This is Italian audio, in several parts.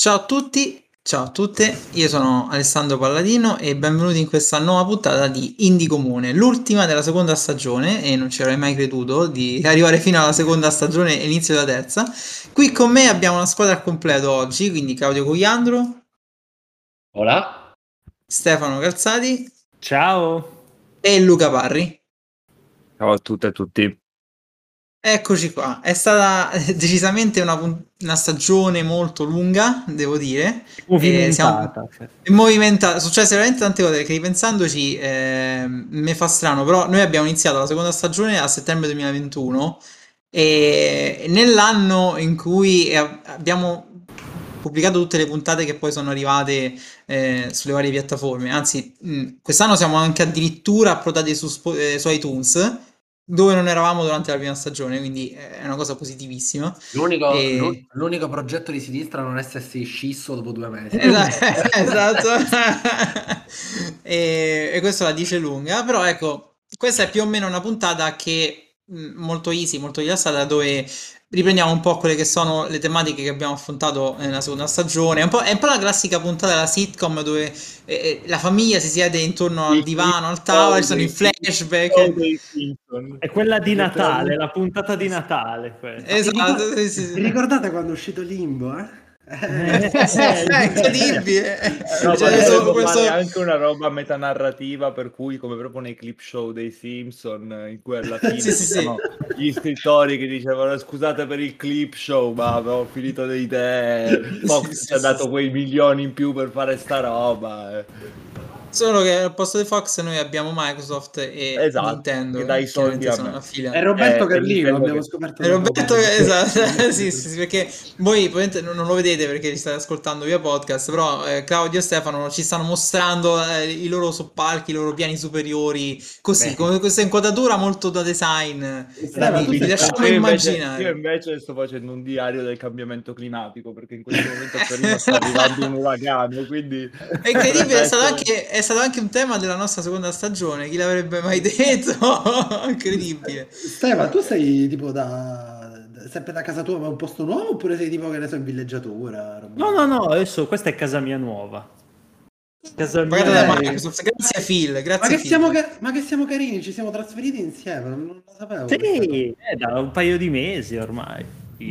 Ciao a tutti, ciao a tutte, io sono Alessandro Palladino e benvenuti in questa nuova puntata di Indie Comune, l'ultima della seconda stagione e non ci avrei mai creduto di arrivare fino alla seconda stagione e inizio della terza. Qui con me abbiamo una squadra al completo oggi, quindi Claudio Cogliandro. Hola. Stefano Calzati. Ciao. E Luca Parri. Ciao a tutte e a tutti. Eccoci qua, è stata decisamente una, una stagione molto lunga, devo dire. Movimentata. Eh, siamo... movimentata, successe veramente tante cose che ripensandoci eh, mi fa strano, però noi abbiamo iniziato la seconda stagione a settembre 2021 e nell'anno in cui abbiamo pubblicato tutte le puntate che poi sono arrivate eh, sulle varie piattaforme, anzi mh, quest'anno siamo anche addirittura approdati su, eh, su iTunes dove non eravamo durante la prima stagione, quindi è una cosa positivissima. L'unico, e... l'unico progetto di sinistra non essersi scisso dopo due mesi. esatto. e, e, questo la dice lunga, però ecco, questa è più o meno una puntata che molto easy, molto rilassata, dove riprendiamo un po' quelle che sono le tematiche che abbiamo affrontato nella seconda stagione. È un po', è un po la classica puntata della sitcom dove eh, eh la famiglia si siede intorno al divano, al tavolo, ci sono i flashback. È quella di Natale, la puntata di Natale. Quella. Esatto. Sì, sì, sì. Ricordate quando è uscito Limbo, eh? Eh, è incredibile. No, cioè, questo... anche una roba metanarrativa per cui come proprio nei clip show dei Simpson in cui alla fine sì, sì, gli scrittori che dicevano scusate per il clip show ma avevo finito le idee Fox ci ha dato quei milioni in più per fare sta roba eh. Solo che al posto di Fox noi abbiamo Microsoft e esatto, Nintendo che dai soldi a me. Fila. È Roberto eh, Carlino, abbiamo scoperto. È Roberto, esatto, sì, sì, sì, perché voi probabilmente non lo vedete perché li state ascoltando via podcast, però eh, Claudio e Stefano ci stanno mostrando eh, i loro soppalchi, i loro piani superiori, così, Beh. con questa inquadratura molto da design. Da vi lasciamo io immaginare. Invece, io invece sto facendo un diario del cambiamento climatico perché in questo momento a Torino sta arrivando un uragano, quindi... È incredibile, è stato anche è stato anche un tema della nostra seconda stagione, chi l'avrebbe mai detto? Incredibile. Stefano, tu sei tipo da sempre da casa tua, ma un posto nuovo oppure sei tipo che ne so in villeggiatura? No, no, no, adesso questa è casa mia nuova. Casa mia da Microsoft, grazie Phil, grazie ma che, Phil. Siamo ca- ma che siamo carini, ci siamo trasferiti insieme, non lo sapevo. Sì, è da un paio di mesi ormai.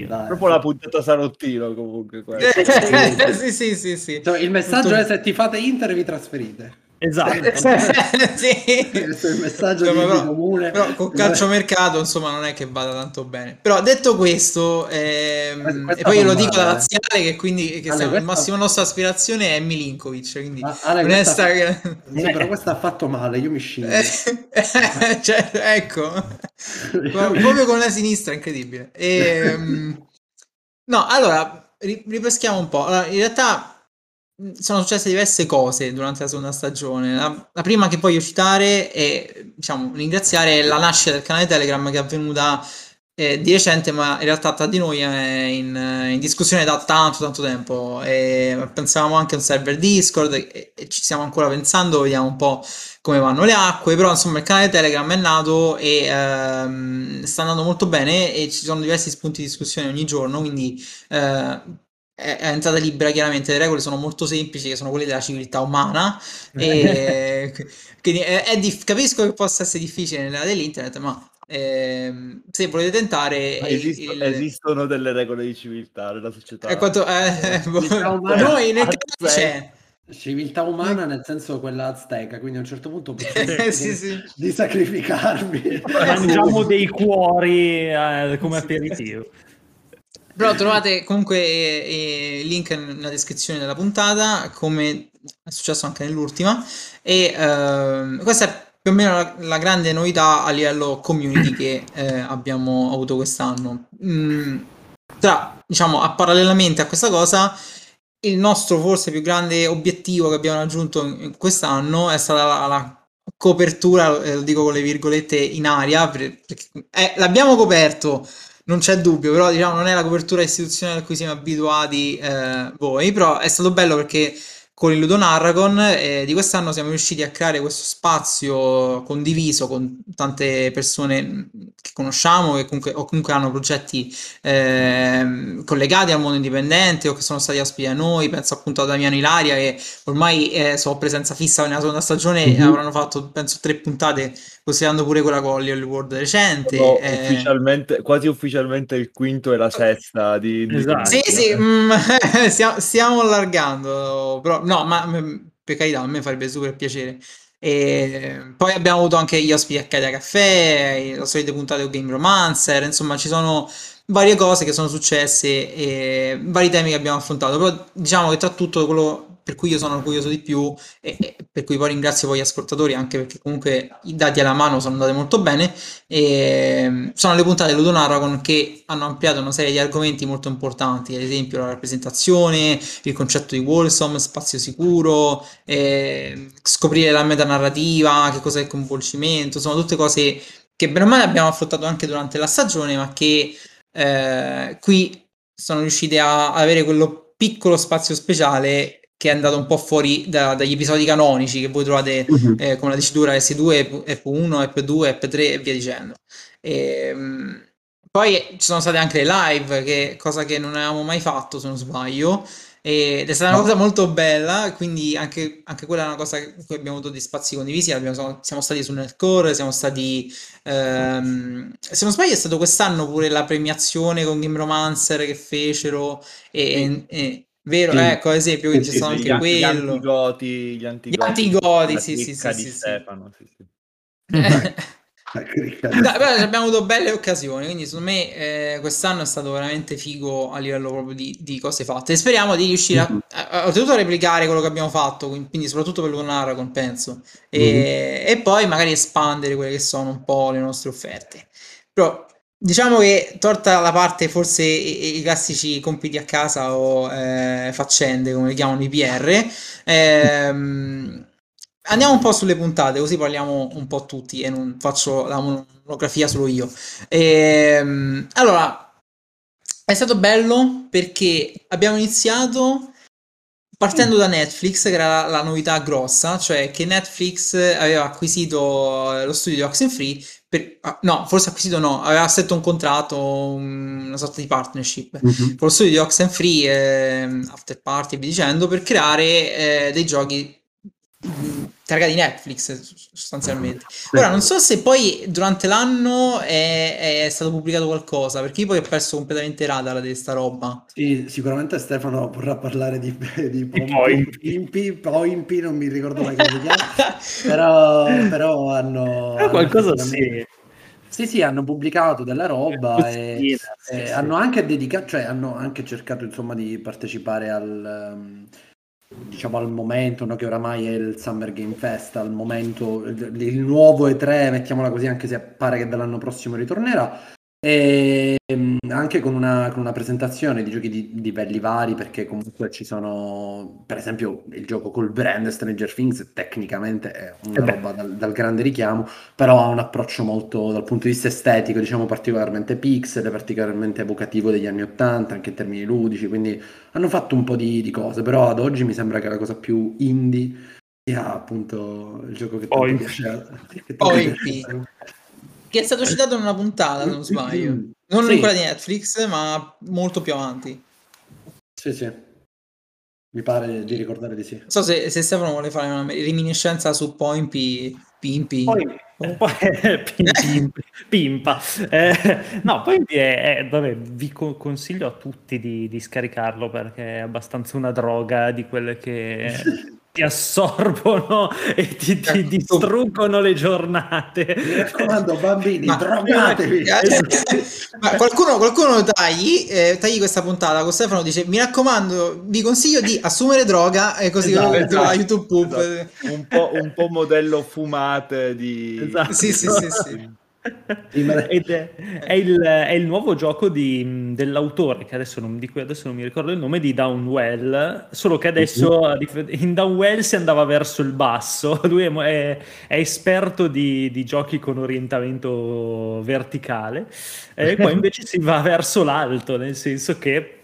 Dai, Proprio la puntata Sanottino comunque. sì, sì, sì, sì. Cioè, il messaggio Tutto... è se ti fate Inter vi trasferite. Esatto. sì. Questo è il messaggio cioè, però, comune. Però col calciomercato insomma non è che vada tanto bene. Però detto questo, ehm, e poi io lo dico da laziale che quindi che Ale, questa... il massimo nostra aspirazione è Milinkovic. Quindi Ma, Ale, questa... sta... sì, però questa ha fatto male, io mi scindo. cioè, ecco, proprio con la sinistra, incredibile. E, ehm, no, allora, ripeschiamo un po'. Allora, in realtà sono successe diverse cose durante la seconda stagione. La, la, prima che voglio citare e diciamo, ringraziare è la nascita del canale Telegram che è avvenuta eh, di recente, ma in realtà tra di noi è in, in discussione da tanto tanto tempo. E pensavamo anche a un server Discord e, e, ci stiamo ancora pensando, vediamo un po' come vanno le acque. Però insomma il canale Telegram è nato e ehm, sta andando molto bene e ci sono diversi spunti di discussione ogni giorno, quindi eh, è, entrata libera chiaramente, le regole sono molto semplici, che sono quelle della civiltà umana, e quindi è, è dif- capisco che possa essere difficile nell'era dell'internet, ma eh, se volete tentare... Esisto, il... Esistono delle regole di civiltà nella società. È quanto, eh, noi nel caso c'è... Civiltà umana nel senso quella azteca, quindi a un certo punto eh, sì, sì. di sacrificarvi. Mangiamo dei cuori eh, come aperitivo. Però trovate comunque il link nella descrizione della puntata, come è successo anche nell'ultima. E eh, questa è più o meno la, la, grande novità a livello community che eh, abbiamo avuto quest'anno. Mm, tra, diciamo, a parallelamente a questa cosa, il nostro forse più grande obiettivo che abbiamo raggiunto quest'anno è stata la, la copertura, eh, lo dico con le virgolette in aria, perché, eh, l'abbiamo coperto non c'è dubbio, però diciamo non è la copertura istituzionale a cui siamo abituati eh, voi, però è stato bello perché con il Ludonarragon eh, di quest'anno siamo riusciti a creare questo spazio condiviso con tante persone che conosciamo che comunque, o comunque hanno progetti eh, collegati al mondo indipendente o che sono stati ospiti a noi, penso appunto a Damiano Ilaria che ormai eh, sono presenza fissa nella seconda stagione mm-hmm. avranno fatto penso tre puntate considerando pure quella con Hollywood recente. Eh... Ufficialmente, quasi ufficialmente il quinto e la sesta di... di esatto. Sì, sì, mm, stiamo, stiamo, allargando, però no, ma mm, per carità, a me farebbe super piacere. E poi abbiamo avuto anche gli ospiti a Cadia Caffè, la solita puntata di Game Romancer, insomma ci sono varie cose che sono successe e vari temi che abbiamo affrontato, però diciamo che tra tutto quello per cui io sono orgoglioso di più e, e, per cui poi ringrazio voi ascoltatori anche perché comunque i dati alla mano sono andati molto bene. E sono le puntate Ludonaragon che hanno ampliato una serie di argomenti molto importanti ad esempio la rappresentazione il concetto di Wolsom, spazio sicuro eh, scoprire la metanarrativa che cos'è il coinvolgimento sono tutte cose che bene o male abbiamo affrontato anche durante la stagione ma che eh, qui sono riuscite a avere quello piccolo spazio speciale che è andato un po' fuori da, dagli episodi canonici che voi trovate uh-huh. eh, con la dicitura S2, F1, F2, F3 e via dicendo. E, ehm, poi ci sono state anche le live, che, cosa che non avevamo mai fatto se non sbaglio, ed è stata una cosa molto bella, quindi anche, anche quella è una cosa in cui abbiamo avuto dei spazi condivisi, abbiamo, siamo stati su Nerdcore, siamo stati... Ehm, se non sbaglio è stato quest'anno pure la premiazione con Game Romancer che fecero e, e Vero, sì. ecco, ad esempio, quindi sì, stato sì, anche gli, quello. Gli antigoti, gli antigoti, gli antigoti sì, sì, sì, sì, Stefano, sì, sì. no, però abbiamo avuto belle occasioni, quindi secondo me eh, quest'anno è stato veramente figo a livello proprio di, di cose fatte. E speriamo di riuscire mm-hmm. a, a, a, a, replicare quello che abbiamo fatto, quindi soprattutto per Lunaragon, penso, e, mm-hmm. e poi magari espandere quelle che sono un po' le nostre offerte. Però Diciamo che torta la parte forse i, i classici compiti a casa o eh, faccende come li chiamano i PR, ehm, andiamo un po' sulle puntate così parliamo un po' tutti e non faccio la monografia solo io. Ehm, allora, è stato bello perché abbiamo iniziato partendo da Netflix, che era la, la novità grossa, cioè che Netflix aveva acquisito lo studio di Oxenfree per, ah, no, forse acquisito no, aveva stretto un contratto, una sorta di partnership mm-hmm. con lo studio di Oxenfree, eh, After Party e via dicendo, per creare eh, dei giochi targati Netflix sostanzialmente. Ora non so se poi durante l'anno è, è, stato pubblicato qualcosa, perché io poi ho perso completamente radar di sta roba. Sì, sicuramente Stefano vorrà parlare di, di Poimpi, Poimpi, non mi ricordo mai come si chiama, però, però hanno... Però qualcosa hanno sì. Sì, sì, hanno pubblicato della roba e, sì, e sì. hanno anche dedicato, cioè hanno anche cercato insomma di partecipare al... Um, diciamo al momento, no, che oramai è il Summer Game Fest, al momento il, il nuovo E3, mettiamola così, anche se pare che dall'anno prossimo ritornerà, e ehm, anche con una, con una, presentazione di giochi di, di livelli vari, perché comunque ci sono, per esempio, il gioco col brand Stranger Things, tecnicamente è una eh roba dal, dal, grande richiamo, però ha un approccio molto, dal punto di vista estetico, diciamo particolarmente pixel, particolarmente evocativo degli anni Ottanta, anche in termini ludici, quindi hanno fatto un po' di, di cose, però ad oggi mi sembra che la cosa più indie sia appunto il gioco che ti piace. Poi, che è stato citato in una puntata, se non sbaglio. Non sì. in quella di Netflix, ma molto più avanti. Sì, sì. Mi pare di ricordare di sì. Non so se, se Stefano vuole fare una reminiscenza su Poimpi. Pimpi. Poi, poi pimpi, pimpa. Eh, no, poi vabbè, vi consiglio a tutti di, di, scaricarlo perché è abbastanza una droga di quelle che ti assorbono e ti, ti ecco, distruggono le giornate. Mi raccomando, bambini, ma, drogatevi. ma qualcuno, qualcuno tagli, eh, tagli questa puntata con Stefano dice mi raccomando, vi consiglio di assumere droga e così esatto, esatto, YouTube. Esatto. Un, po', un po' modello fumate di... Esatto. Sì, sì, sì, sì. Ed è, è, il, è, il, nuovo gioco di, dell'autore, che adesso non, di cui adesso non mi ricordo il nome, di Downwell, solo che adesso uh-huh. in Downwell si andava verso il basso, lui è, è, è esperto di, di, giochi con orientamento verticale, e poi invece si va verso l'alto, nel senso che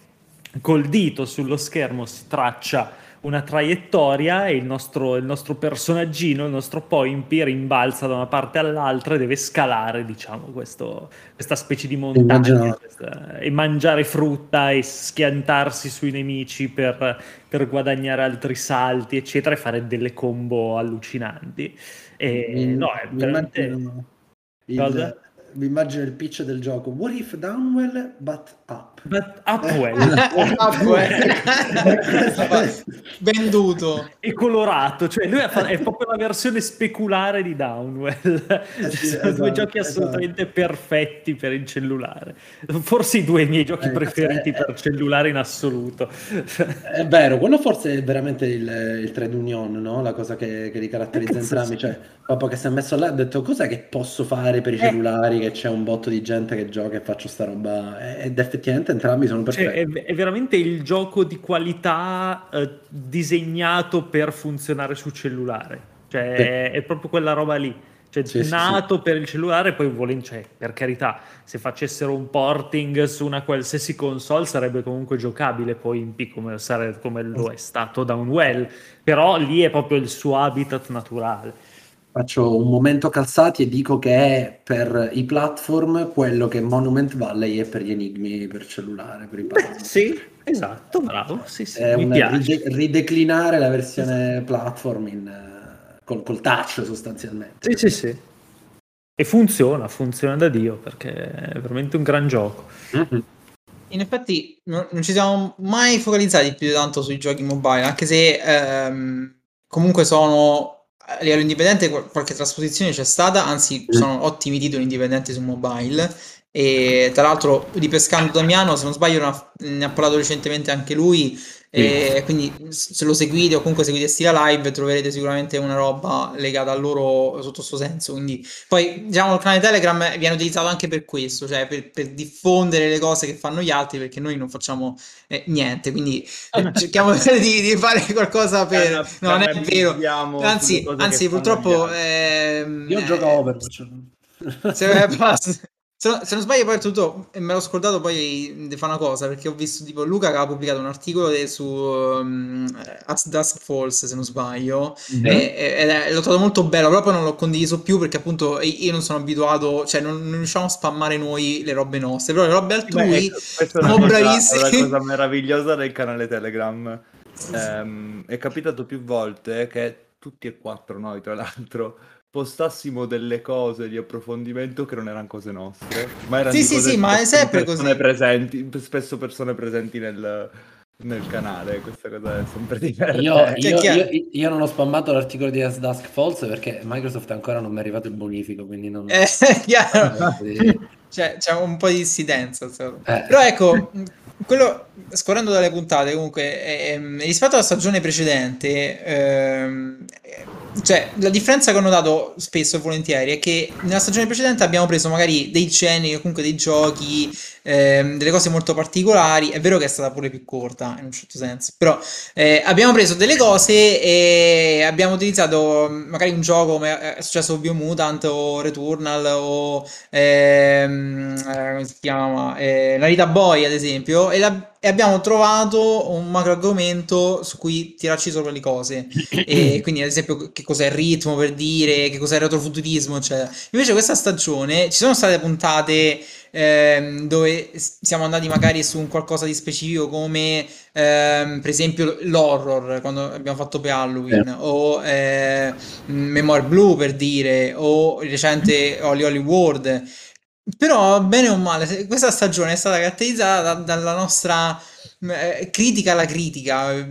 col dito sullo schermo si traccia una traiettoria e il nostro, il nostro personaggino, il nostro Poimpi rimbalza da una parte all'altra e deve scalare, diciamo, questo, questa specie di montagna questa, e mangiare frutta e schiantarsi sui nemici per, per, guadagnare altri salti, eccetera, e fare delle combo allucinanti. E, mi, no, è veramente... Il, mi immagino il pitch del gioco. What if downwell but up? But upwell. upwell. Venduto. E colorato, cioè lui è proprio la versione speculare di Downwell. Eh sì, Sono esatto, due giochi esatto. assolutamente esatto. perfetti per il cellulare. Forse i due miei giochi eh, preferiti eh, per eh. cellulare in assoluto. È vero, quello forse è veramente il, il trade union, no? La cosa che, che li caratterizza entrambi. Cioè, proprio che si è messo là e ha detto cos'è che posso fare per i eh. cellulari che c'è un botto di gente che gioca e faccio sta roba ed effettivamente entrambi sono perfetti. Cioè, è, è, veramente il gioco di qualità eh, disegnato per funzionare sul cellulare. Cioè, sì. è, è, proprio quella roba lì. Cioè, sì, nato sì, per il cellulare, poi vuole, cioè, per carità, se facessero un porting su una qualsiasi console sarebbe comunque giocabile poi in P come, come lo è stato da un well, però lì è proprio il suo habitat naturale faccio un momento calzati e dico che è per i platform quello che Monument Valley è per gli enigmi per cellulare, per i Beh, sì, esatto, bravo. Sì, sì, è ride- rideclinare la versione platform in, col, col, touch sostanzialmente. Sì, sì, sì. E funziona, funziona da Dio perché è veramente un gran gioco. Mm-hmm. In effetti non, non, ci siamo mai focalizzati più tanto sui giochi mobile, anche se ehm, comunque sono a livello indipendente qualche trasposizione c'è stata, anzi sono ottimi titoli indipendenti su mobile. E tra l'altro ripescando Damiano, se non sbaglio ne ha parlato recentemente anche lui e quindi se lo seguite o comunque seguite Stila Live troverete sicuramente una roba legata a loro sotto questo senso. Quindi poi diciamo il canale Telegram viene utilizzato anche per questo, cioè per, per diffondere le cose che fanno gli altri perché noi non facciamo eh, niente. Quindi eh, cerchiamo di, di, fare qualcosa per... Eh, no, non è vero. Anzi, anzi purtroppo... Ehm, Io gioco a Overwatch. Se, se, no, se non sbaglio, poi tutto, e me l'ho scordato poi di fare una cosa perché ho visto tipo Luca che ha pubblicato un articolo su um, As Dusk Falls. Se non sbaglio, mm-hmm. e, e, e, l'ho trovato molto bello. Però poi non l'ho condiviso più perché appunto io non sono abituato, cioè non, non riusciamo a spammare noi le robe nostre. Però le robe altrui Beh, siamo bravissimi. È una cosa meravigliosa del canale Telegram. Eh, è capitato più volte che tutti e quattro noi, tra l'altro postassimo delle cose di approfondimento che non erano cose nostre, ma erano sì, sì, sì, ma è sempre così. Presenti, spesso persone presenti nel, nel canale, questa cosa è sempre diversa. Io, io, io, io, non ho spammato l'articolo di As Dusk Falls perché Microsoft ancora non mi è arrivato il bonifico, quindi non... Eh, chiaro. Cioè, c'è un po' di dissidenza. Eh. Però ecco, quello, scorrendo dalle puntate, comunque, ehm, rispetto alla stagione precedente, ehm, cioè, la differenza che ho notato spesso e volentieri è che nella stagione precedente abbiamo preso magari dei generi o comunque dei giochi, ehm, delle cose molto particolari. È vero che è stata pure più corta in un certo senso, però eh, abbiamo preso delle cose e abbiamo utilizzato magari un gioco come è successo Biomutant o Returnal o ehm, eh, come si chiama? Eh, Narita Boy ad esempio e, la, e abbiamo trovato un macro argomento su cui tirarci sopra le cose. e quindi, ad esempio, che cos'è il ritmo per dire, che cos'è il retrofuturismo, eccetera. Invece, questa stagione ci sono state puntate ehm, dove siamo andati magari su un qualcosa di specifico, come ehm, per esempio l'horror quando abbiamo fatto per Halloween, eh. o eh, Memoir Blue per dire, o il recente Holly Holly World però, bene o male, questa stagione è stata caratterizzata da- dalla nostra eh, critica alla critica, eh,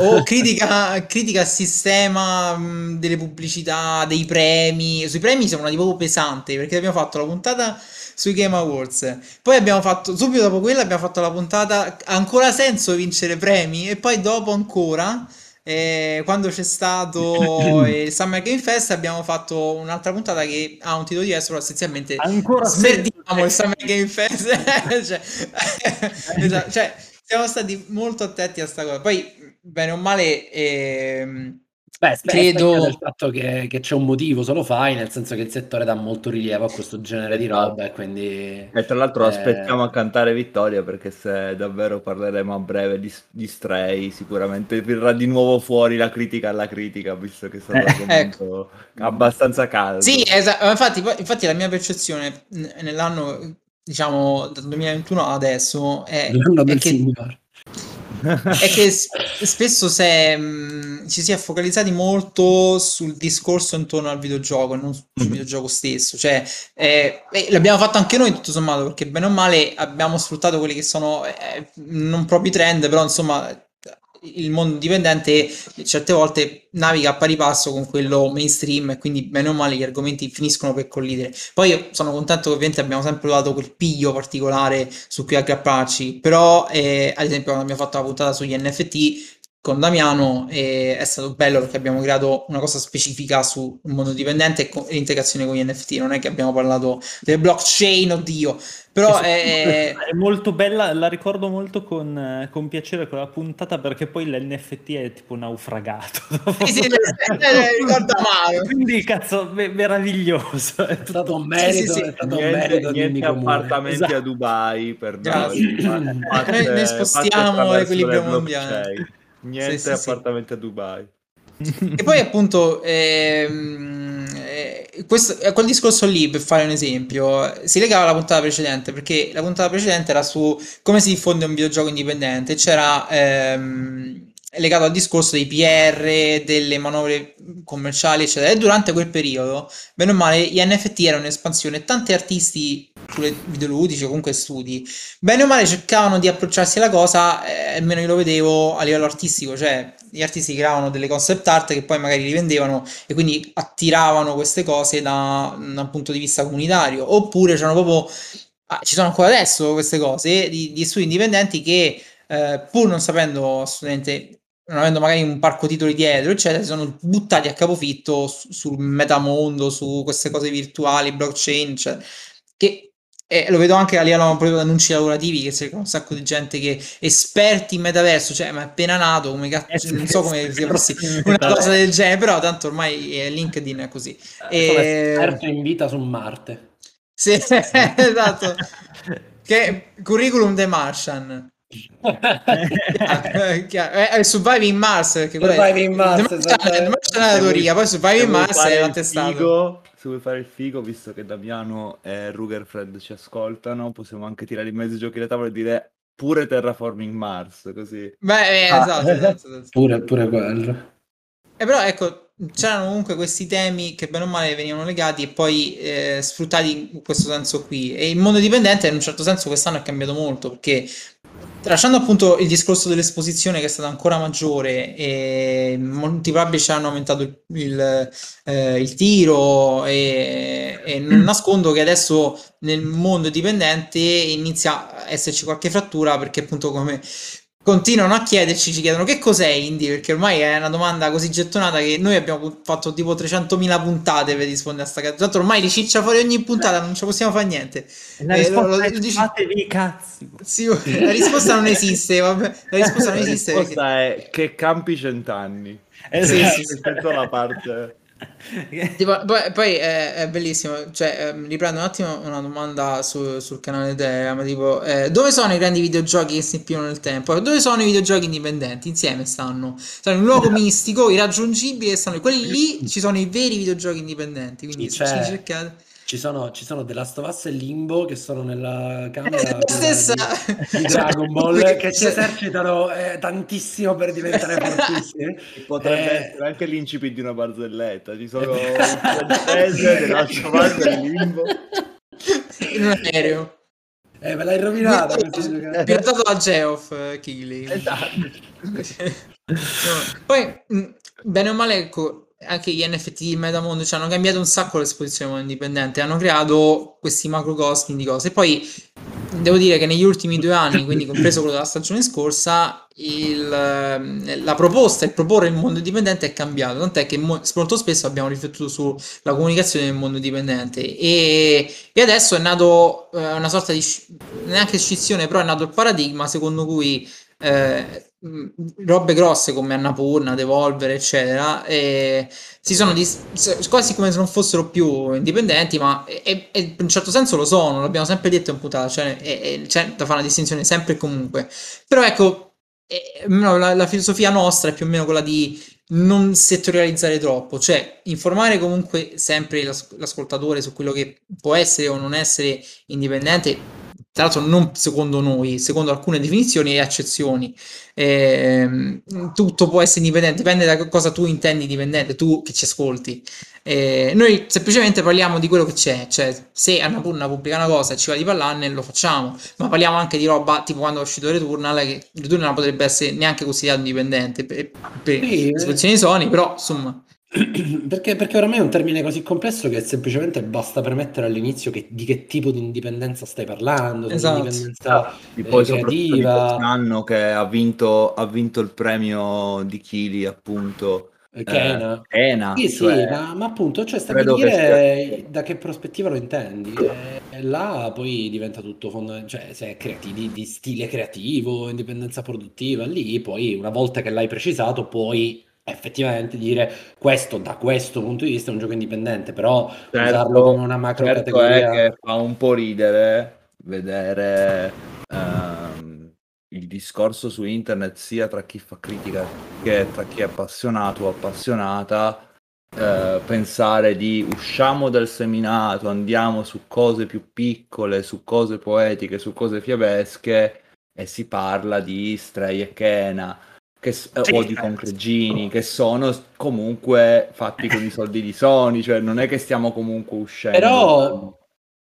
o critica, critica al sistema mh, delle pubblicità, dei premi. Sui premi siamo andati proprio pesanti perché abbiamo fatto la puntata sui Game Awards. Poi abbiamo fatto, subito dopo quella, abbiamo fatto la puntata. Ancora senso vincere premi? E poi dopo ancora e quando c'è stato il Summer Game Fest abbiamo fatto un'altra puntata che ha un titolo diverso, però essenzialmente ancora smerdiamo il Summer Game Fest. cioè, esatto, cioè, siamo stati molto attenti a sta cosa. Poi, bene o male, eh, Beh, credo del fatto che, che, c'è un motivo, se lo fai, nel senso che il settore dà molto rilievo a questo genere di roba e quindi... E tra l'altro eh... aspettiamo a cantare vittoria perché se davvero parleremo a breve di, di Stray sicuramente verrà di nuovo fuori la critica alla critica, visto che è stato eh, ecco. abbastanza caldo. Sì, esatto, infatti, infatti la mia percezione nell'anno, diciamo, dal 2021 adesso è, è che... Signor è che spesso se, mh, ci si è focalizzati molto sul discorso intorno al videogioco e non sul mm-hmm. videogioco stesso. Cioè, eh, eh, l'abbiamo fatto anche noi tutto sommato, perché bene o male abbiamo sfruttato quelli che sono eh, non proprio trend, però insomma il mondo dipendente certe volte naviga a pari passo con quello mainstream e quindi bene o male gli argomenti finiscono per collidere. Poi sono contento che ovviamente abbiamo sempre dato quel piglio particolare su cui aggrapparci, però eh, ad esempio quando abbiamo fatto la puntata sugli NFT con Damiano e è stato bello perché abbiamo creato una cosa specifica sul mondo dipendente e, l'integrazione con gli NFT. Non è che abbiamo parlato del blockchain, oddio, però è... è molto bella. La ricordo molto con, con piacere quella puntata perché poi l'NFT è tipo naufragato. Sì, sì, ricorda male. Quindi, cazzo, meraviglioso. È stato un merito, sì, sì, sì. è stato niente, un merito niente appartamenti esatto. a Dubai per noi. Noi, noi spostiamo l'equilibrio mondiale. Niente sì, appartamento a Dubai. E poi appunto ehm, eh, questo, quel discorso lì per fare un esempio si legava alla puntata precedente perché la puntata precedente era su come si diffonde un videogioco indipendente c'era ehm, legato al discorso dei PR, delle manovre commerciali, eccetera. E durante quel periodo, bene o male, gli NFT erano in espansione. Tanti artisti, pure videoludici o comunque studi, bene o male cercavano di approcciarsi alla cosa, eh, almeno io lo vedevo a livello artistico, cioè gli artisti creavano delle concept art che poi magari rivendevano e quindi attiravano queste cose da, da un punto di vista comunitario. Oppure c'erano proprio... Ah, ci sono ancora adesso queste cose di, di studi indipendenti che eh, pur non sapendo assolutamente non avendo magari un parco titoli dietro, eccetera, si sono buttati a capofitto su, sul metamondo, su queste cose virtuali, blockchain, cioè, che eh, lo vedo anche a livello proprio di annunci lavorativi che c'è un sacco di gente che esperti in metaverso, cioè ma è appena nato, come cazzo, eh, non so come sia possibile, una cosa del genere, però tanto ormai è LinkedIn è così. Eh, e... esperto in vita su Marte. Sì, esatto. che curriculum The Martian. Eh, eh, eh, Surviving Mars perché Surviving Mars, Martian, è la teoria poi Surviving Mars è la testata se vuoi fare il figo visto che Damiano e Rugerfred ci ascoltano possiamo anche tirare in mezzo i giochi da tavola e dire pure Terraforming Mars così beh eh, ah. esatto, esatto, esatto. pure, pure quello e però ecco c'erano comunque questi temi che bene o male venivano legati e poi eh, sfruttati in questo senso qui. E il mondo dipendente in un certo senso quest'anno è cambiato molto perché Tralasciando appunto il discorso dell'esposizione che è stata ancora maggiore e molti publisher hanno aumentato il, il, eh, il tiro e, e, non nascondo che adesso nel mondo dipendente inizia a esserci qualche frattura perché appunto come continuano a chiederci, ci chiedono che cos'è indie, perché ormai è una domanda così gettonata che noi abbiamo fatto tipo 300.000 puntate per rispondere a sta cazzo. Tanto ormai riciccia fuori ogni puntata, non ci possiamo fare niente. La eh, risposta lo, lo, è dici... fatevi cazzi. Sì, la risposta non esiste, vabbè. La risposta non esiste. La risposta perché... è che campi cent'anni. Esatto. Sì, sì, sì. la parte... tipo, poi, poi è, è, bellissimo, cioè, ehm, riprendo un attimo una domanda su, sul canale Telegram, tipo, eh, dove sono i grandi videogiochi che si impiono nel tempo? Dove sono i videogiochi indipendenti? Insieme stanno. Stanno in un luogo mistico, irraggiungibili, stanno, quelli lì ci sono i veri videogiochi indipendenti, quindi se ci cercate... Ci sono, ci sono The Last of Us e Limbo che sono nella camera stessa... di, di, Dragon Ball che ci esercitano eh, tantissimo per diventare fortissimi. Potrebbe eh... essere anche l'incipit di una barzelletta. Ci sono francese, The Last of Us e Limbo. In un aereo. Eh, me l'hai rovinato. Piantato da Geoff uh, Keighley. Esatto. no. Poi, bene o male, ecco, anche gli NFT Metamondo ci hanno cambiato un sacco l'esposizione indipendente, hanno creato questi macrocosmi di cose. E poi devo dire che negli ultimi due anni, quindi compreso quello della stagione scorsa, il, la proposta, il proporre il mondo indipendente è cambiato, tant'è che mo- molto spesso abbiamo riflettuto sulla comunicazione del mondo indipendente e, e adesso è nato eh, una sorta di neanche scissione, però è nato il paradigma secondo cui eh, robe grosse come Annapurna, Devolver, eccetera, si sono dis- quasi come se non fossero più indipendenti, ma e, e in un certo senso lo sono, l'abbiamo sempre detto in puntata, cioè e, c'è da fare una distinzione sempre e comunque. Però ecco, la, la filosofia nostra è più o meno quella di non settorializzare troppo, cioè informare comunque sempre l'as- l'ascoltatore su quello che può essere o non essere indipendente tra l'altro non secondo noi, secondo alcune definizioni e accezioni. Eh, tutto può essere indipendente, dipende da cosa tu intendi dipendente, tu che ci ascolti. Eh, noi semplicemente parliamo di quello che c'è, cioè se Annapurna pubblica una cosa e ci va di parlarne lo facciamo, ma parliamo anche di roba tipo quando è uscito Returnal, che Returnal potrebbe essere neanche considerato indipendente per, per sì, situazioni. Sony, però insomma perché, perché oramai è un termine così complesso che semplicemente basta premettere all'inizio che, di che tipo di indipendenza stai parlando, esatto. indipendenza eh, poi creativa. Quest'anno che ha vinto, ha vinto il premio di Chili appunto Kena. Eh, Kena sì, cioè, sì, ma, ma, appunto, cioè, sta di dire sia... da che prospettiva lo intendi. E là poi diventa tutto, fond- cioè, se è creativi, di stile creativo, indipendenza produttiva, lì poi una volta che l'hai precisato puoi effettivamente dire questo da questo punto di vista è un gioco indipendente, però certo, usarlo come una macro certo categoria è che fa un po' ridere vedere ehm, il discorso su internet sia tra chi fa critica che tra chi è appassionato o appassionata eh, pensare di usciamo dal seminato, andiamo su cose più piccole, su cose poetiche, su cose fiabesche e si parla di Stray e Kena che, sì, o di concregini che sono comunque fatti con i soldi di Sony, cioè non è che stiamo comunque uscendo. Però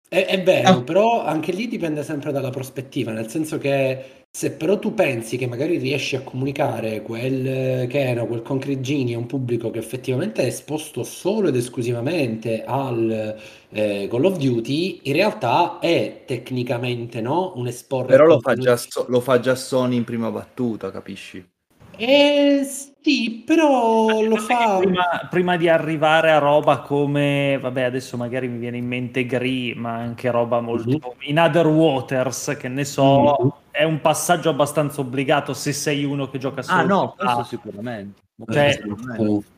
è, è vero, ah. però anche lì dipende sempre dalla prospettiva, nel senso che se però tu pensi che magari riesci a comunicare quel che era quel Concregini a un pubblico che effettivamente è esposto solo ed esclusivamente al eh, Call of Duty, in realtà è tecnicamente no, un esporre. Però lo fa, già, lo fa già Sony in prima battuta, capisci? Eh, sì, però lo fa... Prima, prima, di arrivare a roba come, vabbè, adesso magari mi viene in mente Gri, ma anche roba molto... Mm-hmm. In Other Waters, che ne so, mm-hmm. è un passaggio abbastanza obbligato se sei uno che gioca solo... Ah no, questo sicuramente. Cioè,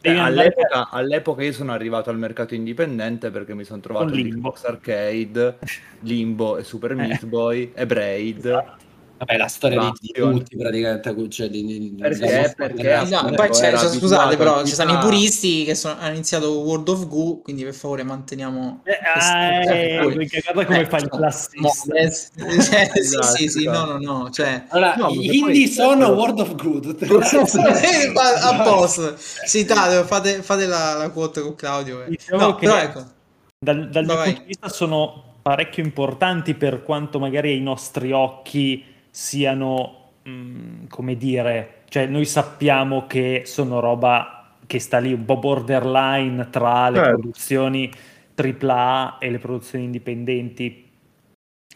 eh, all'epoca, all'epoca, io sono arrivato al mercato indipendente perché mi sono trovato Limbo Arcade, Limbo e Super Meat Boy e Braid. Esatto Vabbè, la storia di tutti praticamente. Cioè, di, di, perché? perché no, poi c'è, cioè, scusate, però ci sono i puristi che sono, hanno iniziato World of Goo, quindi per favore manteniamo. Eh, ah, eh, guarda come eh, fa il classista. Eh, sì, esatto, sì, sì, no, no, no. Cioè, allora, no, gli indie sono World of Good. a posto, citate, fate, fate la, la quote con Claudio. Eh. Diciamo no, però ecco. Dal, dal mio punto di vista sono parecchio importanti per quanto magari ai nostri occhi siano, mh, mm, come dire, cioè noi sappiamo che sono roba che sta lì un po' borderline tra le certo. produzioni AAA e le produzioni indipendenti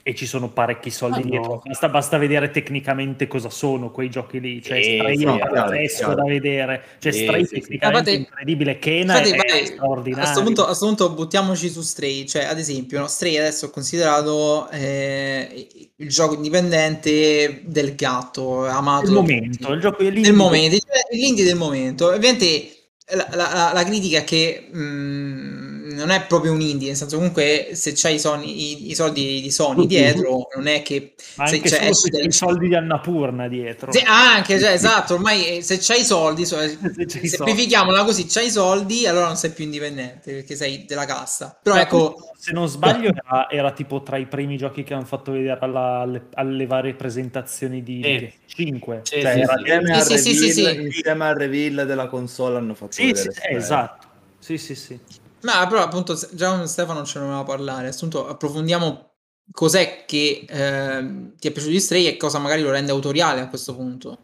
e ci sono parecchi soldi ah, dietro. No. Basta, basta, vedere tecnicamente cosa sono quei giochi lì. Cioè, eh, Stray sì, è pazzesco da vedere. Cioè, eh, Stray sì, tecnicamente sì. incredibile. Kena infatti, è, vai, straordinario. A questo, punto, a questo punto buttiamoci su Stray. Cioè, ad esempio, no, Stray adesso è considerato eh, il gioco indipendente del gatto, amato. Del momento, il gioco del momento. Cioè, l'indie del momento. Ovviamente la, la, la, critica è che mh, mm, non è proprio un indie, nel senso comunque se c'hai i, Sony, i, i soldi di Sony dietro, non è che... Ma anche se, cioè, se i soldi di Annapurna dietro. Se, anche, cioè, esatto, ormai eh, se c'hai i soldi, so, se semplifichiamola così, c'hai i soldi, allora non sei più indipendente, perché sei della cassa. Però ecco... Se non sbaglio era, era, tipo tra i primi giochi che hanno fatto vedere alla, alle, alle, varie presentazioni di eh. 5. Sì, cioè, sì, era... sì, sì, sì, sì, insieme al reveal della console hanno fatto sì, sì, esatto. Sì, sì, sì. Ma però appunto già con Stefano ce ne voleva parlare, appunto approfondiamo cos'è che eh, ti è piaciuto di Stray e cosa magari lo rende autoriale a questo punto.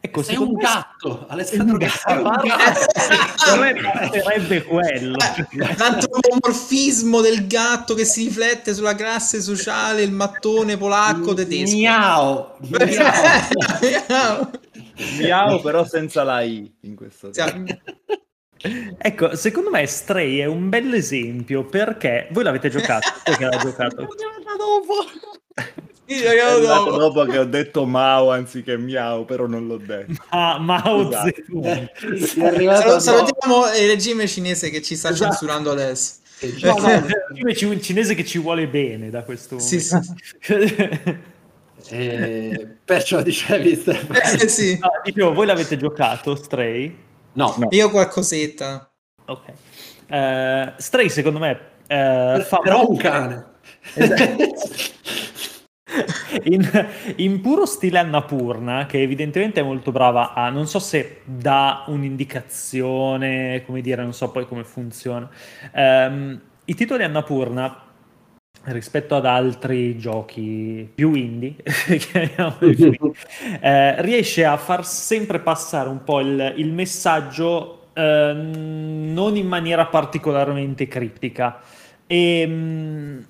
Ecco, sei un gatto, Alessandro Gatto. Sarebbe quello. L'antropomorfismo del gatto che si riflette sulla classe sociale, il mattone polacco tedesco. Miau. Miau. Miau però senza la I in questo caso. Ecco, secondo me Stray è un bel esempio perché voi l'avete giocato, perché l'ha giocato? dopo. dopo che ho detto Mao anziché Miao, però non l'ho detto. Ah, Mao esatto. Zedong. Salutiamo il regime cinese che ci sta esatto. censurando adesso. No, no, il regime cinese che ci vuole bene da questo sì, sì. eh, perciò dicevi eh, sì. no, dicevo, voi l'avete giocato Stray? No, no. io qualcosetta ok uh, Stray secondo me uh, fa però un cane in, in, puro stile Annapurna, che evidentemente è molto brava a, non so se dà un'indicazione, come dire, non so poi come funziona. Um, I titoli Annapurna rispetto ad altri giochi più indie, eh, riesce a far sempre passare un po' il, il messaggio eh, non in maniera particolarmente critica. E, mh,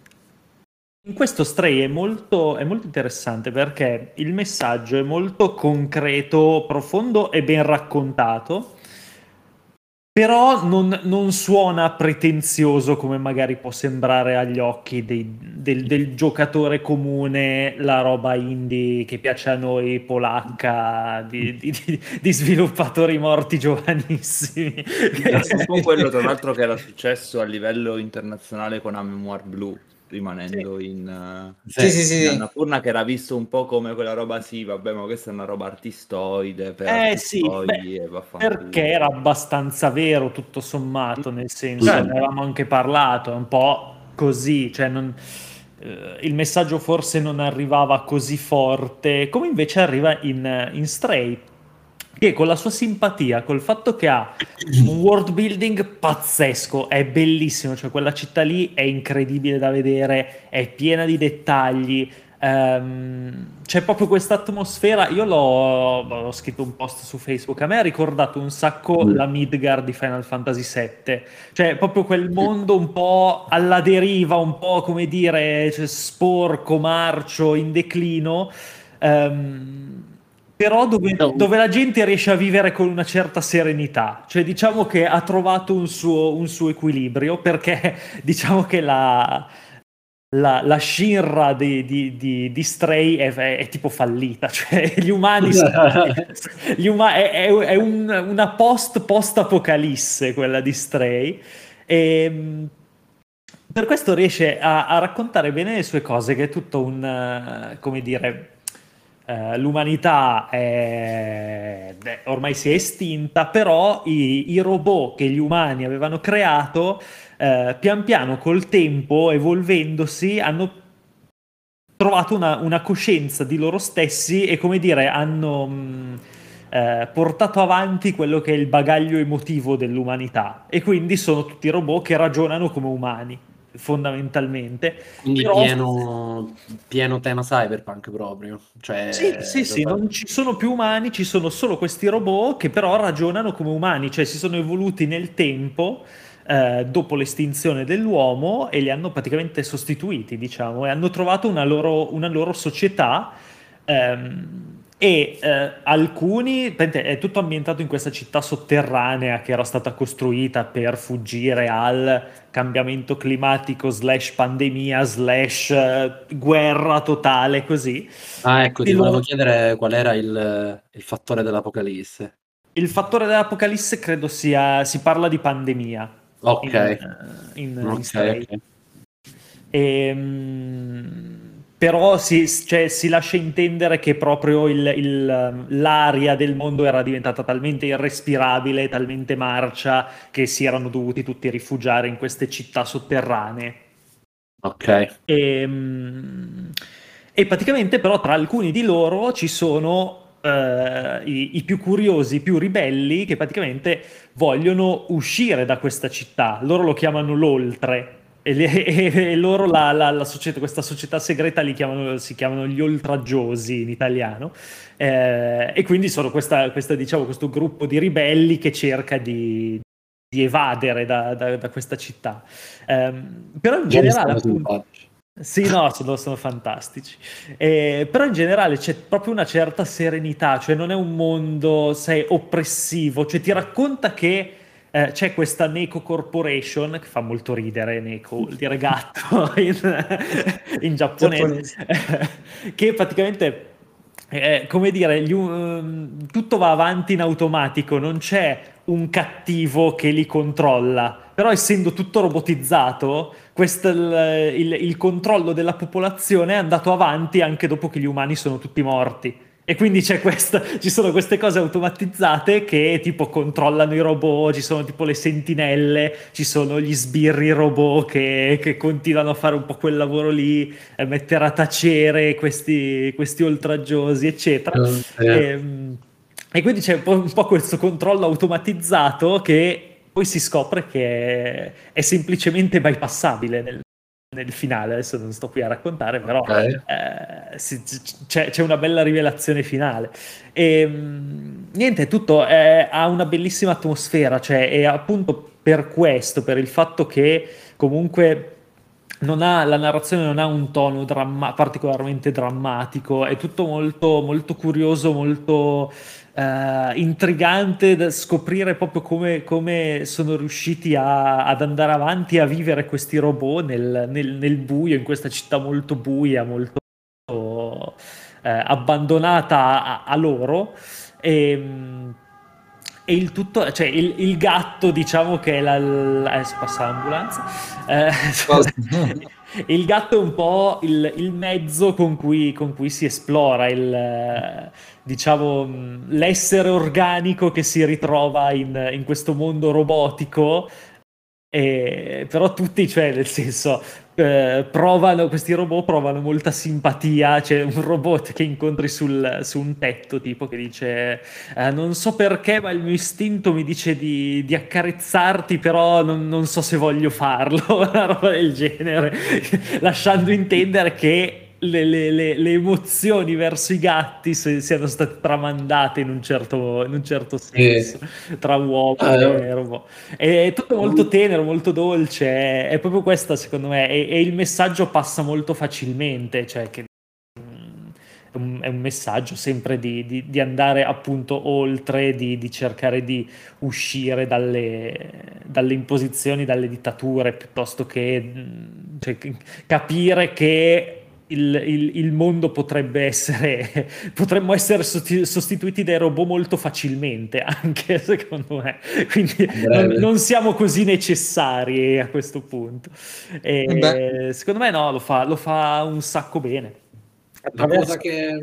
in questo Stray è molto, è molto interessante perché il messaggio è molto concreto, profondo e ben raccontato, però non, non suona pretenzioso come magari può sembrare agli occhi dei, del, del, giocatore comune, la roba indie che piace a noi, polacca, di, di, di sviluppatori morti giovanissimi. È quello tra l'altro che era successo a livello internazionale con A Memoir Blue rimanendo sì. in, uh, sì, sì, sì, una furna che era visto un po' come quella roba sì vabbè ma questa è una roba artistoide per eh, artistoidi beh, perché era abbastanza vero tutto sommato nel senso ne avevamo anche parlato è un po' così cioè non, eh, il messaggio forse non arrivava così forte come invece arriva in, in Stray che con la sua simpatia, col fatto che ha un world building pazzesco, è bellissimo, cioè quella città lì è incredibile da vedere, è piena di dettagli, um, c'è proprio questa atmosfera, io l'ho, ho scritto un post su Facebook, a me ha ricordato un sacco mm. la Midgard di Final Fantasy VII, cioè proprio quel mondo un po' alla deriva, un po' come dire, cioè, sporco, marcio, in declino. Um, però dove, dove, la gente riesce a vivere con una certa serenità, cioè diciamo che ha trovato un suo, un suo equilibrio perché diciamo che la, la, la Shinra di, di, di, di Stray è, è, è, tipo fallita, cioè gli umani, gli uma- è, è un, una post post apocalisse quella di Stray. E ehm, per questo riesce a, a, raccontare bene le sue cose che è tutto un, come dire Uh, l'umanità è, ormai si è estinta, però i, i, robot che gli umani avevano creato, uh, pian piano col tempo, evolvendosi, hanno trovato una, una, coscienza di loro stessi e, come dire, hanno mh, uh, portato avanti quello che è il bagaglio emotivo dell'umanità. E quindi sono tutti robot che ragionano come umani fondamentalmente. Quindi Però... pieno, pieno, tema cyberpunk proprio. Cioè, sì, sì, sì, non ci sono più umani, ci sono solo questi robot che però ragionano come umani, cioè si sono evoluti nel tempo. Eh, dopo l'estinzione dell'uomo e li hanno praticamente sostituiti, diciamo, e hanno trovato una loro, una loro società ehm, e eh, alcuni, è tutto ambientato in questa città sotterranea che era stata costruita per fuggire al cambiamento climatico slash pandemia slash eh, guerra totale così. Ah ecco, ti volevo chiedere qual era il, il, fattore dell'apocalisse. Il fattore dell'apocalisse credo sia, si parla di pandemia. Ok. In, eh, in, okay, in okay. E, ehm, però si, cioè, si, lascia intendere che proprio il, il, l'aria del mondo era diventata talmente irrespirabile, talmente marcia, che si erano dovuti tutti rifugiare in queste città sotterranee. Ok. E, ehm, e praticamente però tra alcuni di loro ci sono uh, i, i, più curiosi, i più ribelli, che praticamente vogliono uscire da questa città. Loro lo chiamano l'oltre e, le, e, loro, la, la, la società, questa società segreta li chiamano, si chiamano gli oltraggiosi in italiano. Eh, e quindi sono questa, questa, diciamo, questo gruppo di ribelli che cerca di, di evadere da, da, da, questa città. Eh, però in generale... Appunto, sì, no, sono, sono fantastici. Eh, però in generale c'è proprio una certa serenità, cioè non è un mondo, sai, oppressivo, cioè ti racconta che eh, c'è questa Neko Corporation, che fa molto ridere Neko, vuol dire gatto in, in giapponese, che praticamente eh, come dire, gli, uh, tutto va avanti in automatico, non c'è un cattivo che li controlla, però essendo tutto robotizzato, questo, il, il, il controllo della popolazione è andato avanti anche dopo che gli umani sono tutti morti. E quindi questa, ci sono queste cose automatizzate che tipo controllano i robot, ci sono tipo le sentinelle, ci sono gli sbirri robot che, che continuano a fare un po' quel lavoro lì, eh, mettere a tacere questi, questi oltraggiosi, eccetera. Oh, yeah. e, e, quindi c'è un po', un po' questo controllo automatizzato che poi si scopre che è, è semplicemente bypassabile nel, nel finale, adesso non sto qui a raccontare, però okay. eh, si, c'è, c'è, una bella rivelazione finale. E, ehm, niente, tutto è, ha una bellissima atmosfera, cioè, e appunto per questo, per il fatto che comunque non ha, la narrazione non ha un tono dramma- particolarmente drammatico, è tutto molto, molto curioso, molto uh, intrigante da scoprire proprio come, come sono riusciti a, ad andare avanti a vivere questi robot nel, nel, nel buio, in questa città molto buia, molto uh, abbandonata a, a loro. E, ehm, e il tutto, cioè il, il, gatto, diciamo che è la. la adesso passa l'ambulanza. Eh, il gatto è un po' il, il mezzo con cui, con cui, si esplora, il, diciamo, l'essere organico che si ritrova in, in questo mondo robotico. E, però tutti, cioè, nel senso, eh, provano, questi robot provano molta simpatia. C'è un robot che incontri sul, su un tetto, tipo che dice: eh, Non so perché, ma il mio istinto mi dice di, di accarezzarti, però non, non, so se voglio farlo. Una roba del genere, lasciando intendere che le, le, le, le, emozioni verso i gatti se, siano state tramandate in un certo, in un certo senso eh. tra uomo ah, e robot. È tutto molto tenero, molto dolce, è, è proprio questa secondo me, e, e, il messaggio passa molto facilmente, cioè che mm, è un, è un messaggio sempre di, di, di, andare appunto oltre, di, di cercare di uscire dalle, dalle, imposizioni, dalle dittature, piuttosto che mm, cioè, capire che il, il, il, mondo potrebbe essere potremmo essere sostituiti dai robot molto facilmente anche secondo me. Quindi non, non, siamo così necessari a questo punto. E, secondo me no lo fa, lo fa un sacco bene. Attraverso... cosa che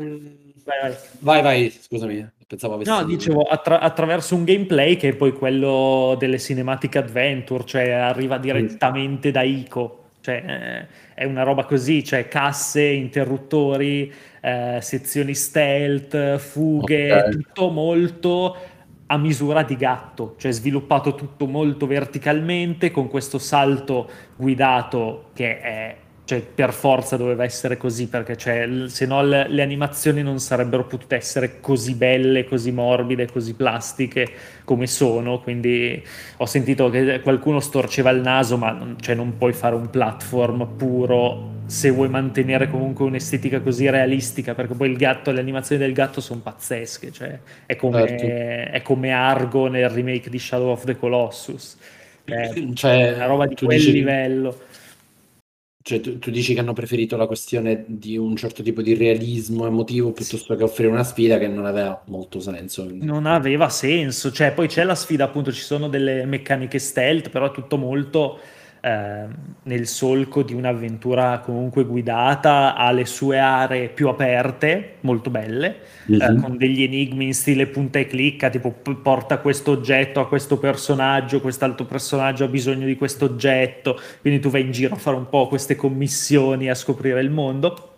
vai vai, vai, vai scusami pensavo avessi... no dicevo attra- attraverso un gameplay che è poi quello delle cinematic adventure cioè arriva direttamente da Ico cioè, eh, è una roba così, cioè casse, interruttori, eh, sezioni stealth, fughe, okay. tutto molto a misura di gatto, cioè sviluppato tutto molto verticalmente con questo salto guidato che è cioè per forza doveva essere così perché cioè, se no le, le, animazioni non sarebbero potute essere così belle, così morbide, così plastiche come sono. Quindi ho sentito che qualcuno storceva il naso ma non, cioè, non puoi fare un platform puro se vuoi mantenere comunque un'estetica così realistica perché poi il gatto, le animazioni del gatto sono pazzesche cioè, è, come, certo. è come Argo nel remake di Shadow of the Colossus. È cioè, una roba di quel dici... livello cioè, tu, tu, dici che hanno preferito la questione di un certo tipo di realismo emotivo piuttosto che offrire una sfida che non aveva molto senso. Non aveva senso, cioè poi c'è la sfida, appunto, ci sono delle meccaniche stealth, però è tutto molto eh, nel solco di un'avventura comunque guidata, ha le sue aree più aperte, molto belle, mm-hmm. eh, mhm. con degli enigmi in stile punta e clicca, tipo porta questo oggetto a questo personaggio, quest'altro personaggio ha bisogno di questo oggetto, quindi tu vai in giro a fare un po' queste commissioni, a scoprire il mondo,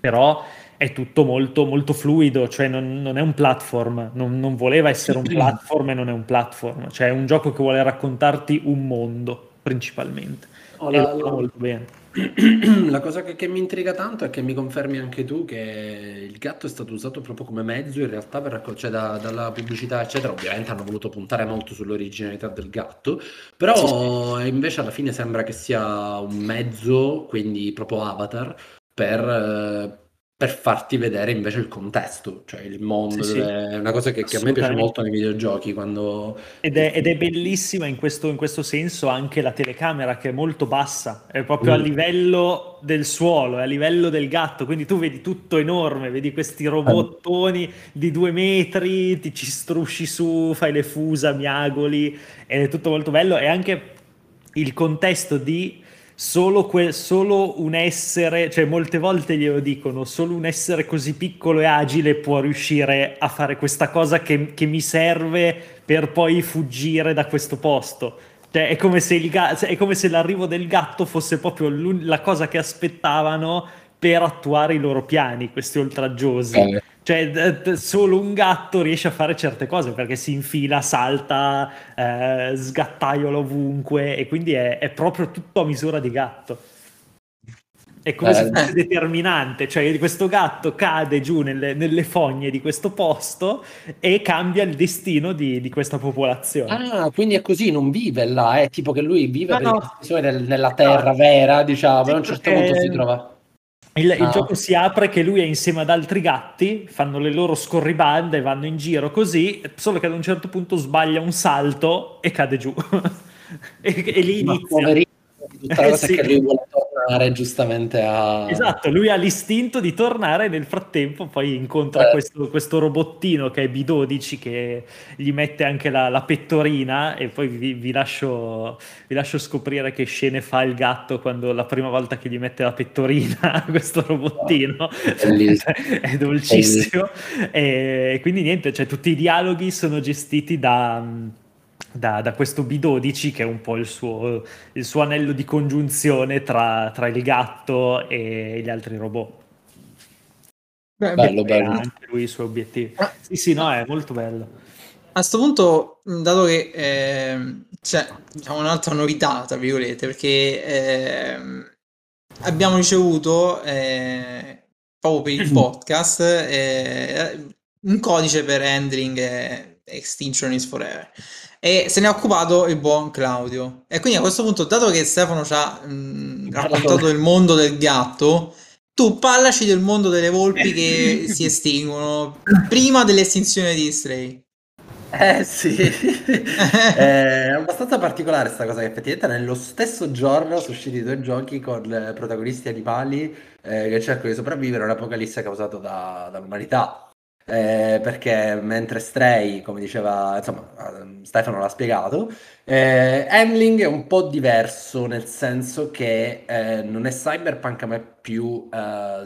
però è tutto molto, molto fluido, cioè non, non è un platform, non, non, voleva essere un platform e non è un platform, cioè è un gioco che vuole raccontarti un mondo principalmente. Oh, la, la, molto bene. La cosa che, che, mi intriga tanto è che mi confermi anche tu che il gatto è stato usato proprio come mezzo in realtà per raccogliere cioè da, dalla pubblicità eccetera ovviamente hanno voluto puntare molto sull'originalità del gatto però invece alla fine sembra che sia un mezzo quindi proprio avatar per eh, per farti vedere invece il contesto, cioè il mondo, sì, sì. è una cosa che, che, a me piace molto nei videogiochi. Quando... Ed, è, ed è bellissima in questo, in questo, senso anche la telecamera che è molto bassa, è proprio mm. a livello del suolo, è a livello del gatto, quindi tu vedi tutto enorme, vedi questi robottoni di due metri, ti ci strusci su, fai le fusa, miagoli, ed è tutto molto bello e anche il contesto di solo, que- solo un essere, cioè molte volte glielo dicono, solo un essere così piccolo e agile può riuscire a fare questa cosa che, che mi serve per poi fuggire da questo posto. Cioè, è, come ga- è come se l'arrivo del gatto fosse proprio la cosa che aspettavano per attuare i loro piani, questi oltraggiosi. Eh. Cioè, d- d- solo un gatto riesce a fare certe cose perché si infila, salta, eh, sgattaiola ovunque e quindi è, è, proprio tutto a misura di gatto. È come eh. se fosse determinante, cioè questo gatto cade giù nelle, nelle, fogne di questo posto e cambia il destino di, di, questa popolazione. Ah, quindi è così, non vive là, è tipo che lui vive no, no. nella terra vera, diciamo, e a un certo punto si trova il, il ah. gioco si apre che lui è insieme ad altri gatti, fanno le loro scorribande, vanno in giro così, solo che ad un certo punto sbaglia un salto e cade giù. e, e lì inizia tutta la eh, cosa sì. che lui vuole tornare giustamente a... Esatto, lui ha l'istinto di tornare nel frattempo poi incontra eh. questo, questo, robottino che è B12 che gli mette anche la, la pettorina e poi vi, vi, lascio, vi, lascio, scoprire che scene fa il gatto quando la prima volta che gli mette la pettorina questo robottino. è dolcissimo. E quindi niente, cioè tutti i dialoghi sono gestiti da da, da, questo B12 che è un po' il suo, il suo anello di congiunzione tra, tra, il gatto e gli altri robot. Beh, bello, bello. anche lui i suoi obiettivi. Ah. Sì, sì, no, è molto bello. A questo punto, dato che eh, c'è diciamo, un'altra novità, tra virgolette, perché eh, abbiamo ricevuto eh, proprio per il podcast eh, un codice per handling eh, Extinction is Forever e se ne è occupato il buon Claudio. E quindi a questo punto, dato che Stefano ci ha mh, raccontato il mondo del gatto, tu parlaci del mondo delle volpi che si estinguono prima dell'estinzione di Stray. Eh sì, è abbastanza particolare questa cosa che effettivamente nello stesso giorno sono usciti due giochi con protagonisti animali eh, che cercano di sopravvivere a un'apocalisse causata da, dall'umanità. Eh, perché mentre Stray, come diceva, insomma, Stefano l'ha spiegato, eh, Hamling è un po' diverso nel senso che eh, non è cyberpunk ma è più eh,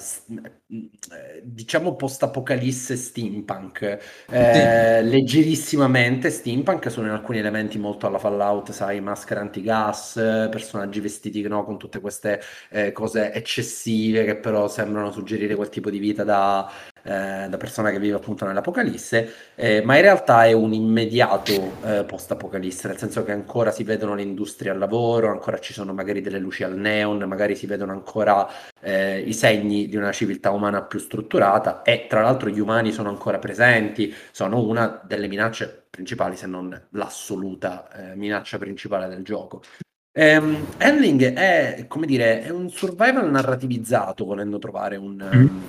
diciamo post-apocalisse steampunk. Eh, leggerissimamente steampunk sono in alcuni elementi molto alla Fallout sai maschere antigas personaggi vestiti no, con tutte queste eh, cose eccessive che però sembrano suggerire quel tipo di vita da, eh, da persona che vive appunto nell'apocalisse. Eh, ma in realtà è un immediato eh, post-apocalisse nel senso che che ancora si vedono le industrie al lavoro, ancora ci sono magari delle luci al neon, magari si vedono ancora eh, i segni di una civiltà umana più strutturata e tra l'altro gli umani sono ancora presenti, sono una delle minacce principali, se non l'assoluta eh, minaccia principale del gioco. Um, Handling è, come dire, è un survival narrativizzato, volendo trovare un, um,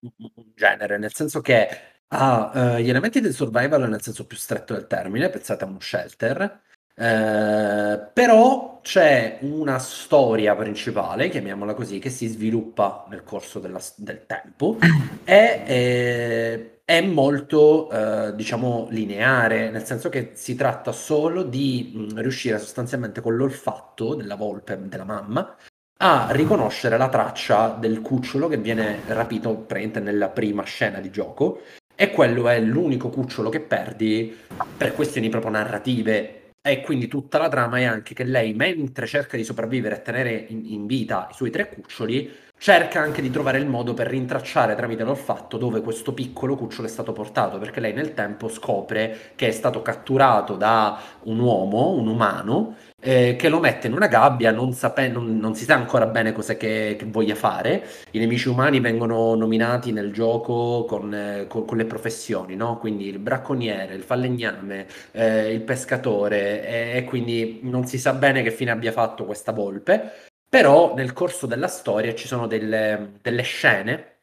un genere, nel senso che ha uh, gli elementi del survival nel senso più stretto del termine, pensate a uno shelter, eh, però c'è una storia principale, chiamiamola così, che si sviluppa nel corso della, del tempo e eh, è molto, eh, diciamo, lineare, nel senso che si tratta solo di mh, riuscire sostanzialmente con l'olfatto della volpe, della mamma, a riconoscere la traccia del cucciolo che viene rapito praticamente nella prima scena di gioco e quello è l'unico cucciolo che perdi per questioni proprio narrative. E quindi tutta la trama è anche che lei, mentre cerca di sopravvivere e tenere in, in vita i suoi tre cuccioli, cerca anche di trovare il modo per rintracciare tramite l'olfatto dove questo piccolo cucciolo è stato portato, perché lei nel tempo scopre che è stato catturato da un uomo, un umano, eh, che lo mette in una gabbia, non, sape- non, non si sa ancora bene cosa che, che, voglia fare. I nemici umani vengono nominati nel gioco con, eh, con, con le professioni, no? quindi il bracconiere, il falegname, eh, il pescatore, e quindi non si sa bene che fine abbia fatto questa volpe. Però nel corso della storia ci sono delle, delle scene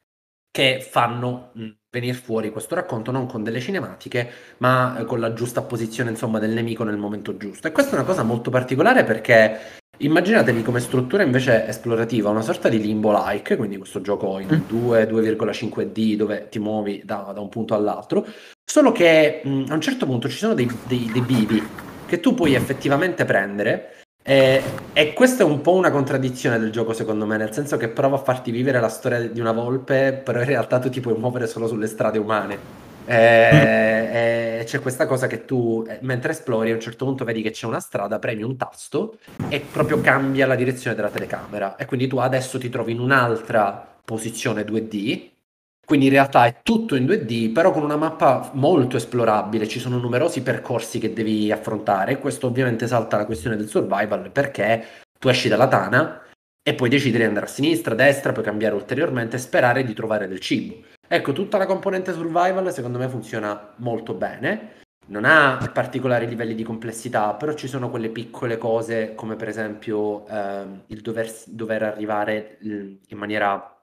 che fanno venire fuori questo racconto non con delle cinematiche, ma eh, con la giusta posizione insomma, del nemico nel momento giusto. E questa è una cosa molto particolare perché immaginatevi come struttura invece esplorativa una sorta di limbo-like, quindi questo gioco in 2, mm. 2,5D dove ti muovi da, da, un punto all'altro, solo che mh, a un certo punto ci sono dei, dei, dei bivi che tu puoi effettivamente prendere e, e, questa è un po' una contraddizione del gioco, secondo me, nel senso che prova a farti vivere la storia di una volpe, però in realtà tu ti puoi muovere solo sulle strade umane. E, e c'è questa cosa che tu, eh, mentre esplori, a un certo punto vedi che c'è una strada, premi un tasto e proprio cambia la direzione della telecamera. E quindi tu adesso ti trovi in un'altra posizione 2D quindi in realtà è tutto in 2D, però con una mappa molto esplorabile, ci sono numerosi percorsi che devi affrontare. Questo ovviamente salta la questione del survival perché tu esci dalla tana e puoi decidere di andare a sinistra, a destra, puoi cambiare ulteriormente e sperare di trovare del cibo. Ecco, tutta la componente survival secondo me funziona molto bene. Non ha particolari livelli di complessità, però ci sono quelle piccole cose come per esempio ehm, il dover, dover arrivare in maniera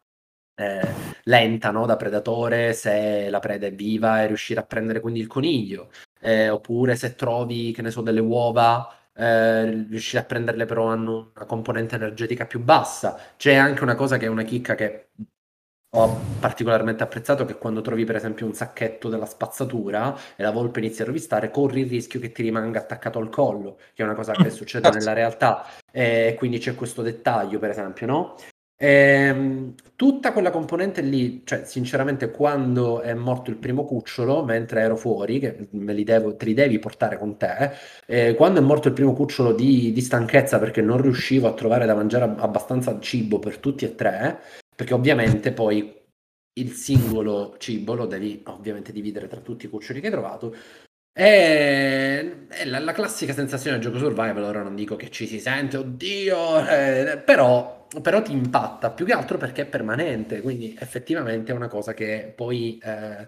eh, lenta no? da predatore se la preda è viva e riuscire a prendere quindi il coniglio, eh, oppure se trovi, che ne so, delle uova, eh, riuscire a prenderle però hanno una componente energetica più bassa. C'è anche una cosa che è una chicca che ho particolarmente apprezzato che quando trovi per esempio un sacchetto della spazzatura e la volpe inizia a rovistare, corri il rischio che ti rimanga attaccato al collo, che è una cosa che succede nella realtà. E quindi c'è questo dettaglio, per esempio, no? Ehm, tutta quella componente lì, cioè sinceramente quando è morto il primo cucciolo, mentre ero fuori, che me li devo, te li devi portare con te, eh, quando è morto il primo cucciolo di, di, stanchezza perché non riuscivo a trovare da mangiare abbastanza cibo per tutti e tre, perché ovviamente poi il singolo cibo lo devi ovviamente dividere tra tutti i cuccioli che hai trovato, è la, la, classica sensazione del gioco survival, ora non dico che ci si sente, oddio, eh, però però ti impatta più che altro perché è permanente, quindi effettivamente è una cosa che poi eh,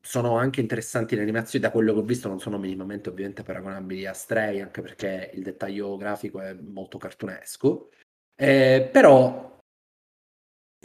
sono anche interessanti le animazioni, da quello che ho visto non sono minimamente ovviamente paragonabili a Stray, anche perché il dettaglio grafico è molto cartunesco, eh, però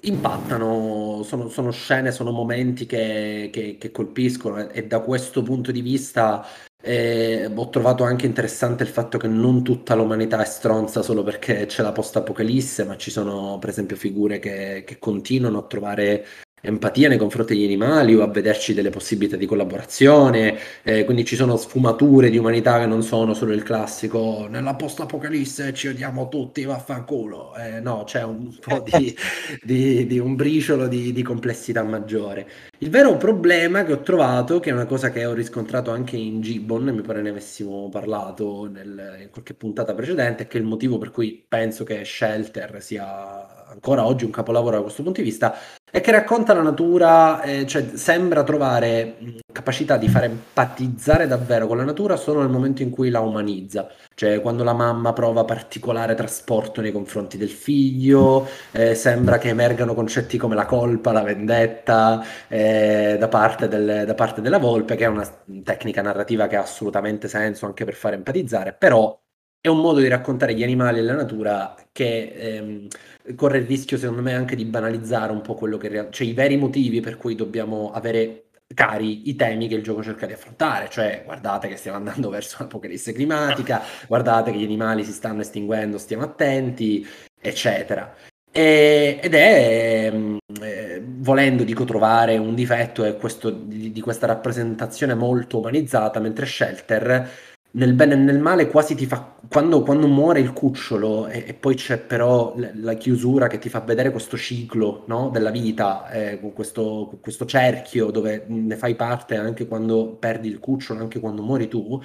impattano, sono, sono, scene, sono momenti che, che, che colpiscono e, da questo punto di vista e ho trovato anche interessante il fatto che non tutta l'umanità è stronza solo perché c'è la post-apocalisse, ma ci sono per esempio figure che, che continuano a trovare empatia nei confronti degli animali o a vederci delle possibilità di collaborazione, eh, quindi ci sono sfumature di umanità che non sono solo il classico nella post-apocalisse ci odiamo tutti, vaffanculo. Eh, no, c'è un po' di, di, di un briciolo di, di, complessità maggiore. Il vero problema che ho trovato, che è una cosa che ho riscontrato anche in Gibbon, mi pare ne avessimo parlato nel, in qualche puntata precedente, è che il motivo per cui penso che Shelter sia ancora oggi un capolavoro da questo punto di vista, è che racconta la natura, eh, cioè sembra trovare capacità di far empatizzare davvero con la natura solo nel momento in cui la umanizza, cioè quando la mamma prova particolare trasporto nei confronti del figlio, eh, sembra che emergano concetti come la colpa, la vendetta eh, da, parte del, da parte della volpe, che è una tecnica narrativa che ha assolutamente senso anche per far empatizzare, però è un modo di raccontare gli animali e la natura che ehm, corre il rischio, secondo me, anche di banalizzare un po' quello che real- cioè i veri motivi per cui dobbiamo avere cari i temi che il gioco cerca di affrontare, cioè guardate che stiamo andando verso un'apocalisse climatica, guardate che gli animali si stanno estinguendo, stiamo attenti, eccetera. E, ed è, ehm, eh, volendo, dico, trovare un difetto questo, di, di questa rappresentazione molto umanizzata, mentre Shelter nel bene e nel male quasi ti fa quando, quando muore il cucciolo e, e, poi c'è però la chiusura che ti fa vedere questo ciclo no, della vita eh, questo, questo, cerchio dove ne fai parte anche quando perdi il cucciolo anche quando muori tu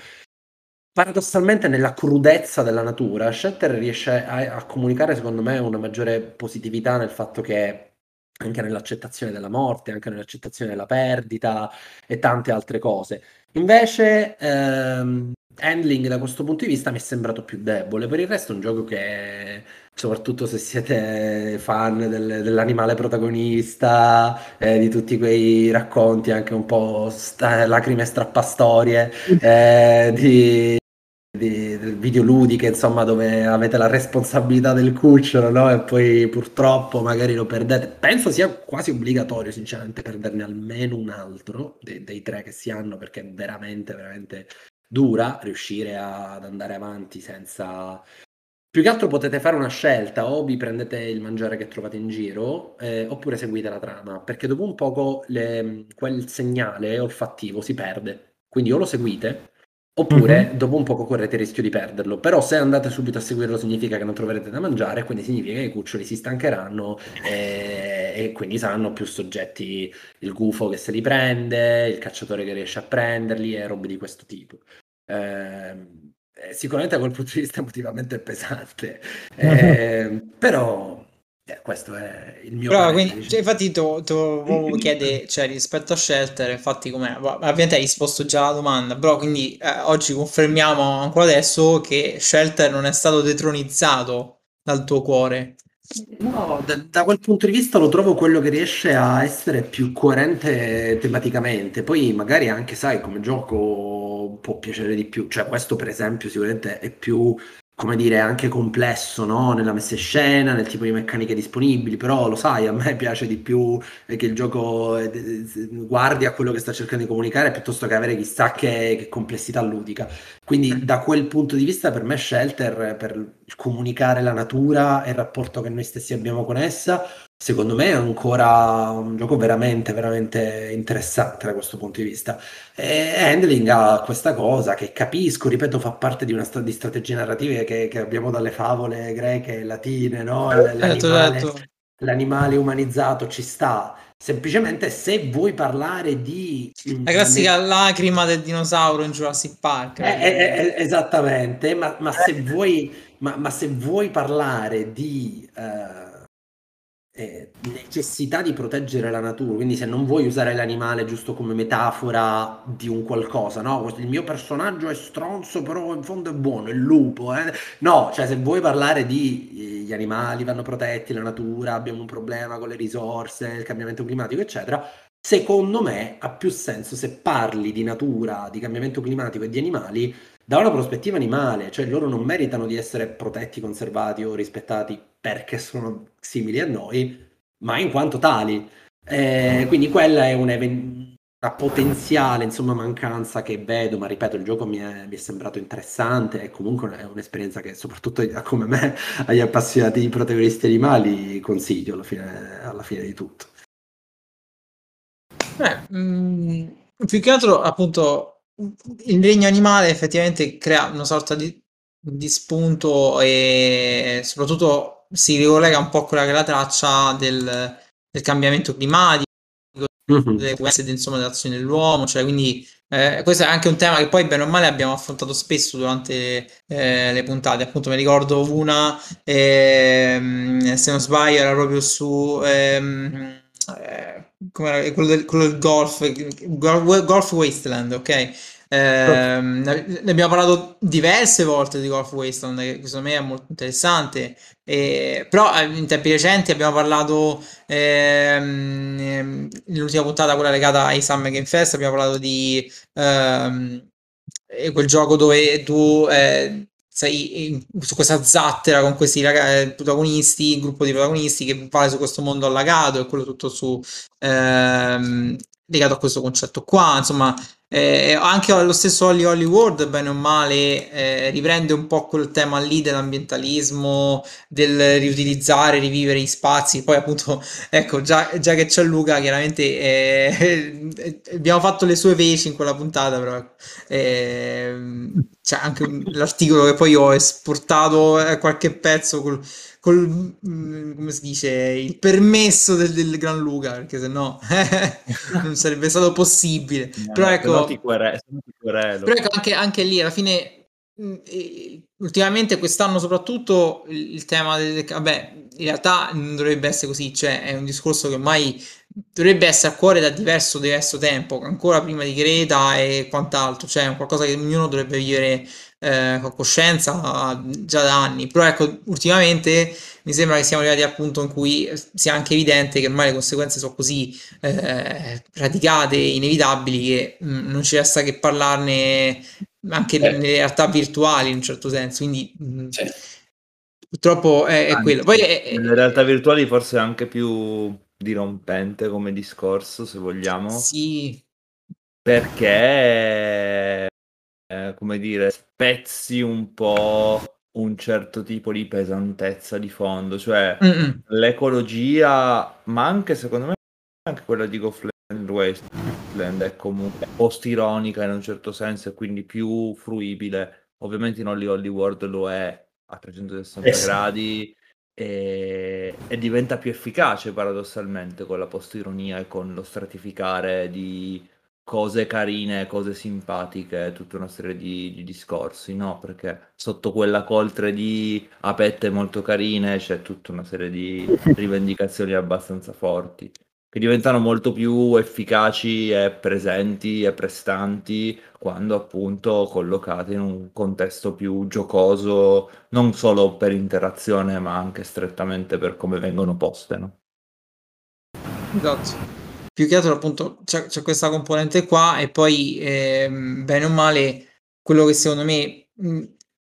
paradossalmente nella crudezza della natura Shatter riesce a, a comunicare secondo me una maggiore positività nel fatto che anche nell'accettazione della morte, anche nell'accettazione della perdita e tante altre cose. Invece, ehm, handling da questo punto di vista mi è sembrato più debole. Per il resto è un gioco che, soprattutto se siete fan del, dell'animale protagonista, eh, di tutti quei racconti anche un po' sta- lacrime strappastorie, eh, di, di, videoludiche, insomma, dove avete la responsabilità del cucciolo, no? E poi purtroppo magari lo perdete. Penso sia quasi obbligatorio, sinceramente, perderne almeno un altro dei, dei tre che si hanno, perché è veramente, veramente dura riuscire a, ad andare avanti senza... Più che altro potete fare una scelta, o vi prendete il mangiare che trovate in giro, eh, oppure seguite la trama, perché dopo un poco le, quel segnale olfattivo si perde. Quindi o lo seguite, Oppure mm-hmm. dopo un poco correte il rischio di perderlo. Però se andate subito a seguirlo significa che non troverete da mangiare, quindi significa che i cuccioli si stancheranno e, e quindi saranno più soggetti il gufo che se li prende, il cacciatore che riesce a prenderli e robe di questo tipo. Eh, sicuramente da quel punto di vista emotivamente è pesante, eh, però eh, questo è il mio Però, quindi, cioè, infatti, tu, tu chiede, cioè, rispetto a Shelter, infatti, come ovviamente hai risposto già alla domanda, però quindi eh, oggi confermiamo ancora adesso che Shelter non è stato detronizzato dal tuo cuore. No, da, da, quel punto di vista lo trovo quello che riesce a essere più coerente tematicamente. Poi magari anche, sai, come gioco può piacere di più. Cioè, questo per esempio sicuramente è più come dire, anche complesso no? nella messa in scena, nel tipo di meccaniche disponibili, però lo sai, a me piace di più che il gioco eh, guardi a quello che sta cercando di comunicare piuttosto che avere chissà che, che complessità ludica. Quindi mm. da quel punto di vista per me Shelter, per comunicare la natura e il rapporto che noi stessi abbiamo con essa, secondo me è ancora un gioco veramente, veramente interessante da questo punto di vista. E Handling ha questa cosa che capisco, ripeto, fa parte di una st- di strategie narrative che, che, abbiamo dalle favole greche e latine, no? Certo, l'animale, certo. l'animale umanizzato ci sta. Semplicemente se vuoi parlare di... La classica ne... lacrima del dinosauro in Jurassic Park. Eh, eh, eh, esattamente, ma, ma, se vuoi, ma, ma, se vuoi parlare di... Uh, eh, necessità di proteggere la natura, quindi se non vuoi usare l'animale giusto come metafora di un qualcosa, no? Il mio personaggio è stronzo, però in fondo è buono, è il lupo, eh? No, cioè se vuoi parlare di eh, gli animali vanno protetti, la natura, abbiamo un problema con le risorse, il cambiamento climatico, eccetera, secondo me ha più senso se parli di natura, di cambiamento climatico e di animali da una prospettiva animale, cioè loro non meritano di essere protetti, conservati o rispettati perché sono simili a noi, ma in quanto tali. Eh, quindi quella è una, una potenziale insomma, mancanza che vedo, ma ripeto, il gioco mi è, mi è sembrato interessante e comunque è un'esperienza che soprattutto come me, agli appassionati di protagonisti animali, consiglio alla fine, alla fine di tutto. Beh, mh, mm, più che altro appunto il regno animale effettivamente crea una sorta di, di spunto e soprattutto si ricollega un po' a quella che è la traccia del, del cambiamento climatico, mm-hmm. delle conseguenze insomma, dell'azione dell'uomo, cioè quindi eh, questo è anche un tema che poi bene o male abbiamo affrontato spesso durante eh, le puntate, appunto mi ricordo una, ehm, se non sbaglio era proprio su... Ehm, eh, come quello del, quello del golf, golf Wasteland, ok? Eh, ne abbiamo parlato diverse volte di Golf Wasteland, che secondo me è molto interessante. Eh, però in tempi recenti abbiamo parlato ehm, nell'ultima puntata, quella legata ai Summer Game Fest, abbiamo parlato di ehm, quel gioco dove tu eh, sei su questa zattera con questi ragazzi, protagonisti, il gruppo di protagonisti che va su questo mondo allagato e quello tutto su ehm, legato a questo concetto qua, insomma, eh, anche lo stesso Holly Hollywood, bene o male, eh, riprende un po' quel tema lì dell'ambientalismo, del riutilizzare, rivivere gli spazi. Poi, appunto, ecco, già, già che c'è Luca, chiaramente eh, abbiamo fatto le sue veci in quella puntata, però eh, c'è anche l'articolo che poi ho esportato eh, qualche pezzo col col, mm, come si dice, il permesso del, del Gran Luca, perché se no non sarebbe stato possibile. No, però ecco, quere- ti però ecco anche, anche lì alla fine mm, ultimamente quest'anno soprattutto il, tema del vabbè in realtà non dovrebbe essere così cioè è un discorso che ormai dovrebbe essere a cuore da diverso diverso tempo ancora prima di Greta e quant'altro cioè è qualcosa che ognuno dovrebbe vivere eh, con coscienza già da anni, però ecco, ultimamente mi sembra che siamo arrivati al punto in cui sia anche evidente che ormai le conseguenze sono così eh, radicate, inevitabili, che mh, mm, non ci resta che parlarne anche eh. nelle realtà virtuali in un certo senso, quindi mm, sì. purtroppo è, è quello. Poi è, nelle realtà virtuali forse è anche più dirompente come discorso, se vogliamo. Sì. Perché, eh, come dire, spezzi un po' un certo tipo di pesantezza di fondo, cioè Mm-mm. l'ecologia, ma anche secondo me anche quella di Goffland Wasteland è comunque post-ironica in un certo senso e quindi più fruibile. Ovviamente in Holly Holly World lo è a 360 eh sì. gradi e, e, diventa più efficace paradossalmente con la post-ironia e con lo stratificare di cose carine, cose simpatiche, tutta una serie di, di discorsi, no? Perché sotto quella coltre di apette molto carine c'è tutta una serie di rivendicazioni abbastanza forti che diventano molto più efficaci e presenti e prestanti quando appunto collocate in un contesto più giocoso, non solo per interazione, ma anche strettamente per come vengono poste. No? Esatto più che altro appunto c'è, c'è questa componente qua e poi ehm, bene o male quello che secondo me mh,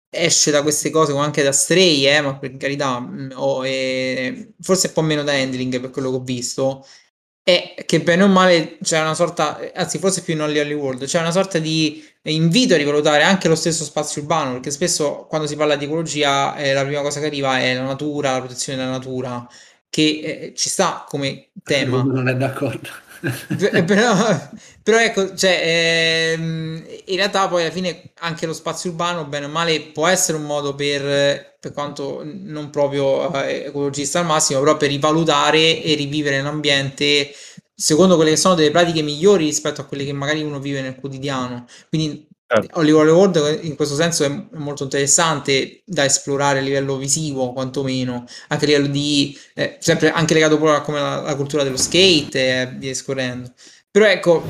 esce da queste cose come anche da Stray eh, ma per carità mh, o, eh, forse un po' meno da Handling per quello che ho visto è che bene o male c'è una sorta anzi forse più in Holly World c'è una sorta di invito a rivalutare anche lo stesso spazio urbano perché spesso quando si parla di ecologia eh, la prima cosa che arriva è la natura la protezione della natura che eh, ci sta come tema. Non è d'accordo. però, però, ecco, cioè, ehm, in realtà poi alla fine anche lo spazio urbano, bene o male, può essere un modo per, per quanto non proprio eh, ecologista al massimo, però per rivalutare e rivivere l'ambiente secondo quelle che sono delle pratiche migliori rispetto a quelle che magari uno vive nel quotidiano. Quindi Certo. World in questo senso è molto interessante da esplorare a livello visivo, quantomeno, anche a livello di, eh, sempre anche legato proprio a come la, la cultura dello skate e via scorrendo. Però ecco,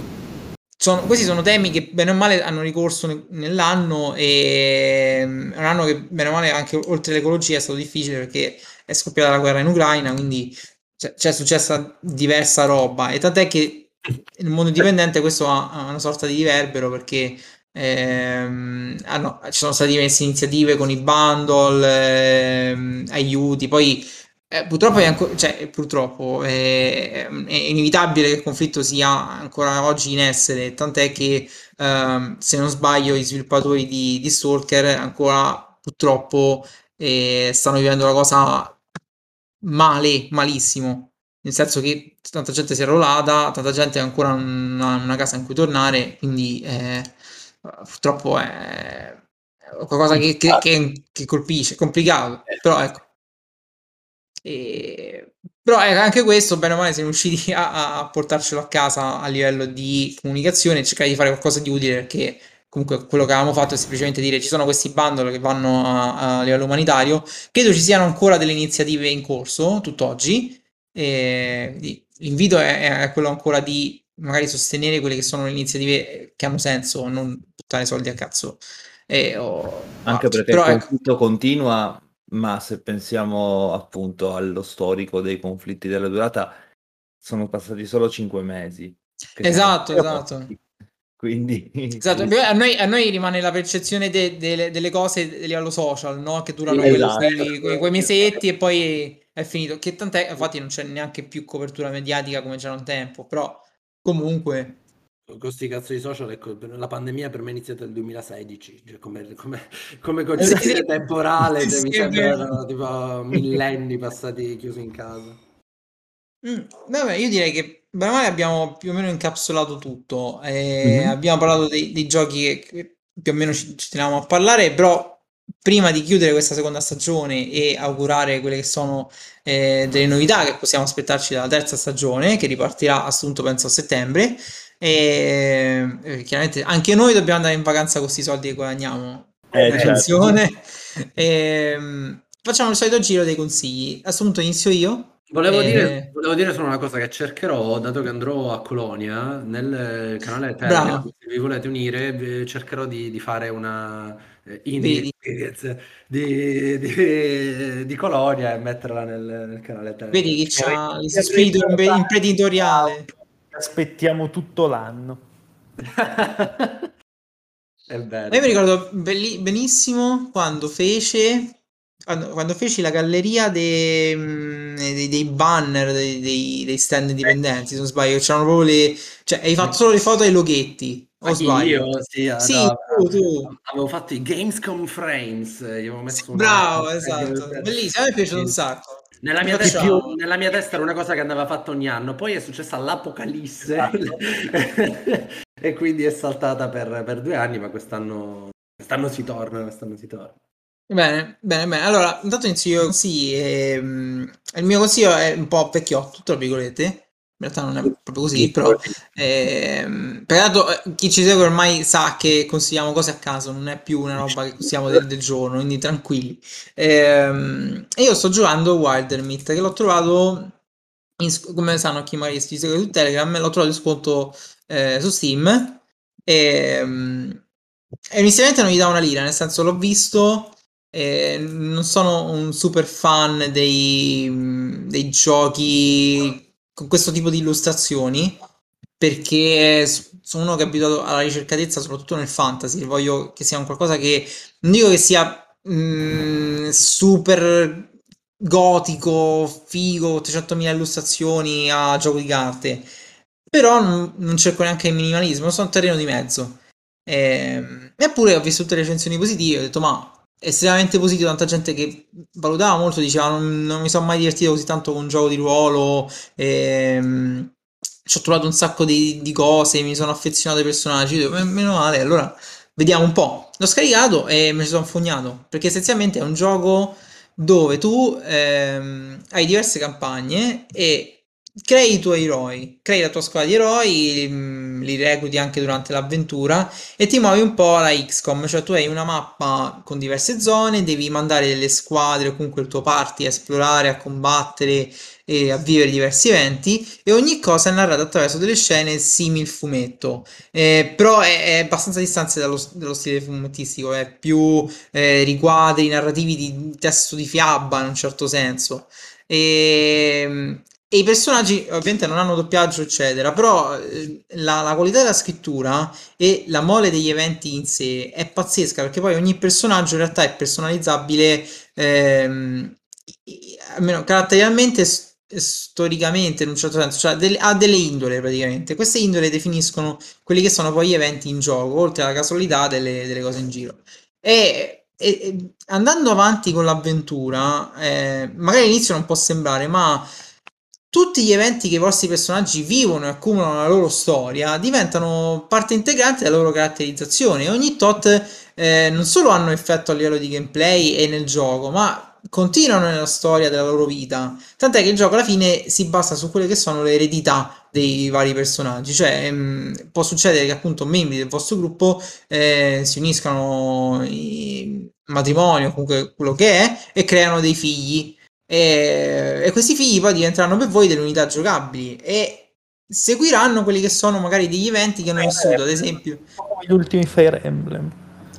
sono, questi sono temi che bene o male hanno ricorso nell'anno e mm, è un anno che bene o male anche oltre l'ecologia è stato difficile perché è scoppiata la guerra in Ucraina, quindi c'è, c'è successa diversa roba e tant'è che nel mondo indipendente questo ha, ha una sorta di riverbero perché Ehm, hanno, ci sono state diverse iniziative con i bundle, ehm, aiuti, poi eh, purtroppo, è, anco, cioè, purtroppo è, è, inevitabile che il conflitto sia ancora oggi in essere, tant'è che ehm, se non sbaglio i sviluppatori di, di Stalker ancora purtroppo eh, stanno vivendo la cosa male, malissimo, nel senso che tanta gente si è arruolata, tanta gente ha ancora una, una casa in cui tornare, quindi... Eh, purtroppo è qualcosa che, che, che, che colpisce, complicato, eh. però ecco. E... Però ecco, anche questo, bene o male, siamo riusciti a, a, portarcelo a casa a livello di comunicazione e cercare di fare qualcosa di utile perché comunque quello che avevamo fatto è semplicemente dire ci sono questi bundle che vanno a, a livello umanitario, credo ci siano ancora delle iniziative in corso tutt'oggi e l'invito è, è quello ancora di magari sostenere quelle che sono le iniziative che hanno senso, non buttare soldi a cazzo. E, oh, Anche perché Però, il ecco conflitto ecco... continua, ma se pensiamo appunto allo storico dei conflitti della durata, sono passati solo cinque mesi. Esatto, esatto. Quindi esatto. a, noi, a, noi, rimane la percezione de, de, delle cose a livello social, no? che durano esatto. quei, quei, quei mesetti e poi è finito. Che tant'è, infatti, non c'è neanche più copertura mediatica come c'era un tempo, però Comunque, con questi cazzo di social, ecco, la pandemia per me è iniziata nel 2016, cioè come, come, come concetto sì, sì. temporale, sì, mi sembra tipo millenni passati chiusi in casa. Mm, vabbè, io direi che veramente abbiamo più o meno incapsulato tutto. Eh, mm-hmm. Abbiamo parlato dei, dei giochi che, che, più o meno ci, ci teniamo a parlare, però prima di chiudere questa seconda stagione e augurare quelle che sono eh, delle novità che possiamo aspettarci dalla terza stagione, che ripartirà assunto penso a settembre. E eh, chiaramente anche noi dobbiamo andare in vacanza con questi soldi che guadagniamo. Eh, certo. e, ehm, facciamo il solito giro dei consigli. Assunto, inizio io. Volevo, e... dire, volevo, dire, solo una cosa che cercherò, dato che andrò a Colonia, nel canale Telegram, se vi volete unire, cercherò di, di fare una eh, experience di, di, di, Colonia e metterla nel, nel canale Telegram. Vedi che c'ha il spirito imprenditoriale. Aspettiamo tutto l'anno. È vero. Ma io mi ricordo benissimo quando fece quando, quando feci la galleria dei, mm, dei- dei banner dei, dei- dei stand indipendenti, se non sbaglio, c'erano proprio le, cioè hai fatto solo le foto ai loghetti, o sbaglio? io, sì, Sì, no, tu, tu. avevo fatto i Gamescom Frames, gli avevo messo una... Bravo, esatto, bellissimo, a me è piaciuto un sacco. Nella mia, testa, facciamo- nella mia testa era una cosa che andava fatta ogni anno, poi è successa l'apocalisse Esatto. e quindi è saltata per, per due anni, ma quest'anno, quest'anno si torna, quest'anno si torna. Bene, bene, bene. Allora, intanto inizio io, sì, ehm, il mio consiglio è un po' vecchiotto, tra virgolette. In realtà non è proprio così, però ehm, peraltro eh, chi ci segue ormai sa che consigliamo cose a caso, non è più una roba che consigliamo del, del giorno, quindi tranquilli. Ehm, e io sto giocando Wildermyth, che l'ho trovato, in come sanno chi magari ci segue su Telegram, l'ho trovato in sconto eh, su Steam. E, e inizialmente non gli dà una lira, nel senso l'ho visto, eh, non sono un super fan dei, dei giochi con questo tipo di illustrazioni, perché sono uno che è abituato alla ricercatezza, soprattutto nel fantasy, voglio che sia un qualcosa che, non dico che sia mm, super gotico, figo, 300.000 illustrazioni a gioco di carte, però non, non cerco neanche il minimalismo, sono un terreno di mezzo. Ehm, Eppure ho visto tutte le recensioni positive, ho detto ma estremamente positivo, tanta gente che valutava molto, diceva non, non mi sono mai divertito così tanto con un gioco di ruolo, ehm, ci ho trovato un sacco di, di cose, mi sono affezionato ai personaggi, dico, "Eh, meno male, allora vediamo un po'. L'ho scaricato e me ci sono fognato, perché essenzialmente è un gioco dove tu ehm, hai diverse campagne e crei i tuoi eroi, crei la tua squadra di eroi, mm, li recluti anche durante l'avventura e ti muovi un po' alla XCOM, cioè tu hai una mappa con diverse zone, devi mandare delle squadre o comunque il tuo party a esplorare, a combattere e a vivere diversi eventi e ogni cosa è narrata attraverso delle scene simil fumetto. Eh, però è, è abbastanza distante dallo, dallo stile fumettistico, è più eh, riquadri narrativi di testo di fiaba in un certo senso. E, e i personaggi ovviamente non hanno doppiaggio, eccetera, però eh, la, la qualità della scrittura e la mole degli eventi in sé è pazzesca perché poi ogni personaggio in realtà è personalizzabile, ehm, almeno caratterialmente. s- Storicamente, in un certo senso, cioè del- ha delle indole praticamente. Queste indole definiscono quelli che sono poi gli eventi in gioco, oltre alla casualità delle, delle cose in giro. E- e andando avanti con l'avventura, eh, magari all'inizio non può sembrare, ma tutti gli eventi che i vostri personaggi vivono e accumulano la loro storia diventano parte integrante della loro caratterizzazione. Ogni tot eh, non solo hanno effetto a livello di gameplay e nel gioco, ma continuano nella storia della loro vita. Tant'è che il gioco alla fine si basa su quelle che sono le eredità dei vari personaggi. Cioè, mh, può succedere che appunto membri del vostro gruppo eh, si uniscano in matrimonio, comunque quello che è, e creano dei figli. E, e questi figli poi diventeranno per voi delle unità giocabili e seguiranno quelli che sono magari degli eventi che hanno vissuto, ad esempio. Gli ultimi Fire Emblem.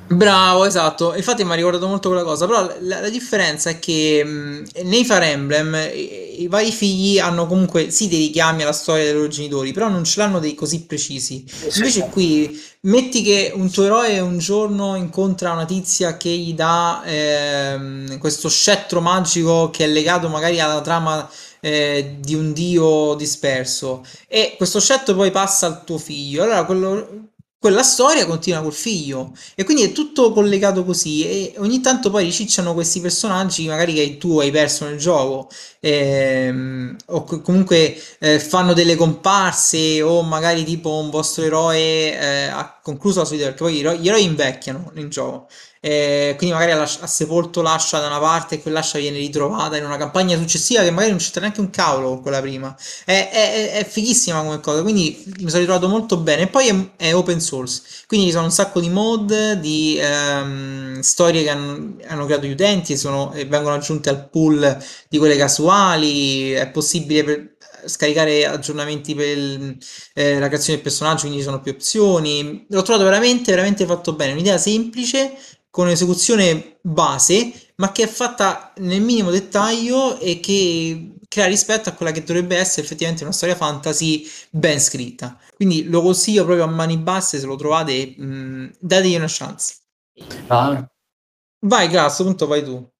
Bravo, esatto. Infatti mi ha ricordato molto quella cosa. Però la, la differenza è che mh, nei Fire Emblem i, i vari figli hanno comunque sì dei richiami alla storia dei loro genitori, però non ce l'hanno dei così precisi. Invece qui metti che un tuo eroe un giorno incontra una tizia che gli dà ehm, questo scettro magico che è legato magari alla trama eh, di un dio disperso e questo scettro poi passa al tuo figlio. Allora quello- quella storia continua col figlio. E quindi è tutto collegato così. E ogni tanto poi ricicciano questi personaggi magari che tu hai perso nel gioco. Ehm, o co- comunque eh, fanno delle comparse o magari tipo un vostro eroe eh, ha concluso la sua vita perché poi gli eroi invecchiano nel gioco eh, quindi magari ha, sepolto l'ascia da una parte e quell'ascia viene ritrovata in una campagna successiva che magari non c'entra neanche un cavolo con quella prima è, è- è fighissima come cosa, quindi mi sono ritrovato molto bene. E poi è, è open source, quindi ci sono un sacco di mod, di ehm, storie che hanno, hanno creato gli utenti e, sono- e vengono aggiunte al pool di quelle casuali. È possibile per- scaricare aggiornamenti per eh, la creazione del personaggio, quindi ci sono più opzioni. L'ho trovato veramente, veramente fatto bene. Un'idea semplice, con un'esecuzione base, ma che è fatta nel minimo dettaglio e che crea rispetto a quella che dovrebbe essere effettivamente una storia fantasy ben scritta. Quindi lo consiglio proprio a mani basse se lo trovate, mh, mm, dategli una chance. Ah. Vai, Gra, a questo punto vai tu.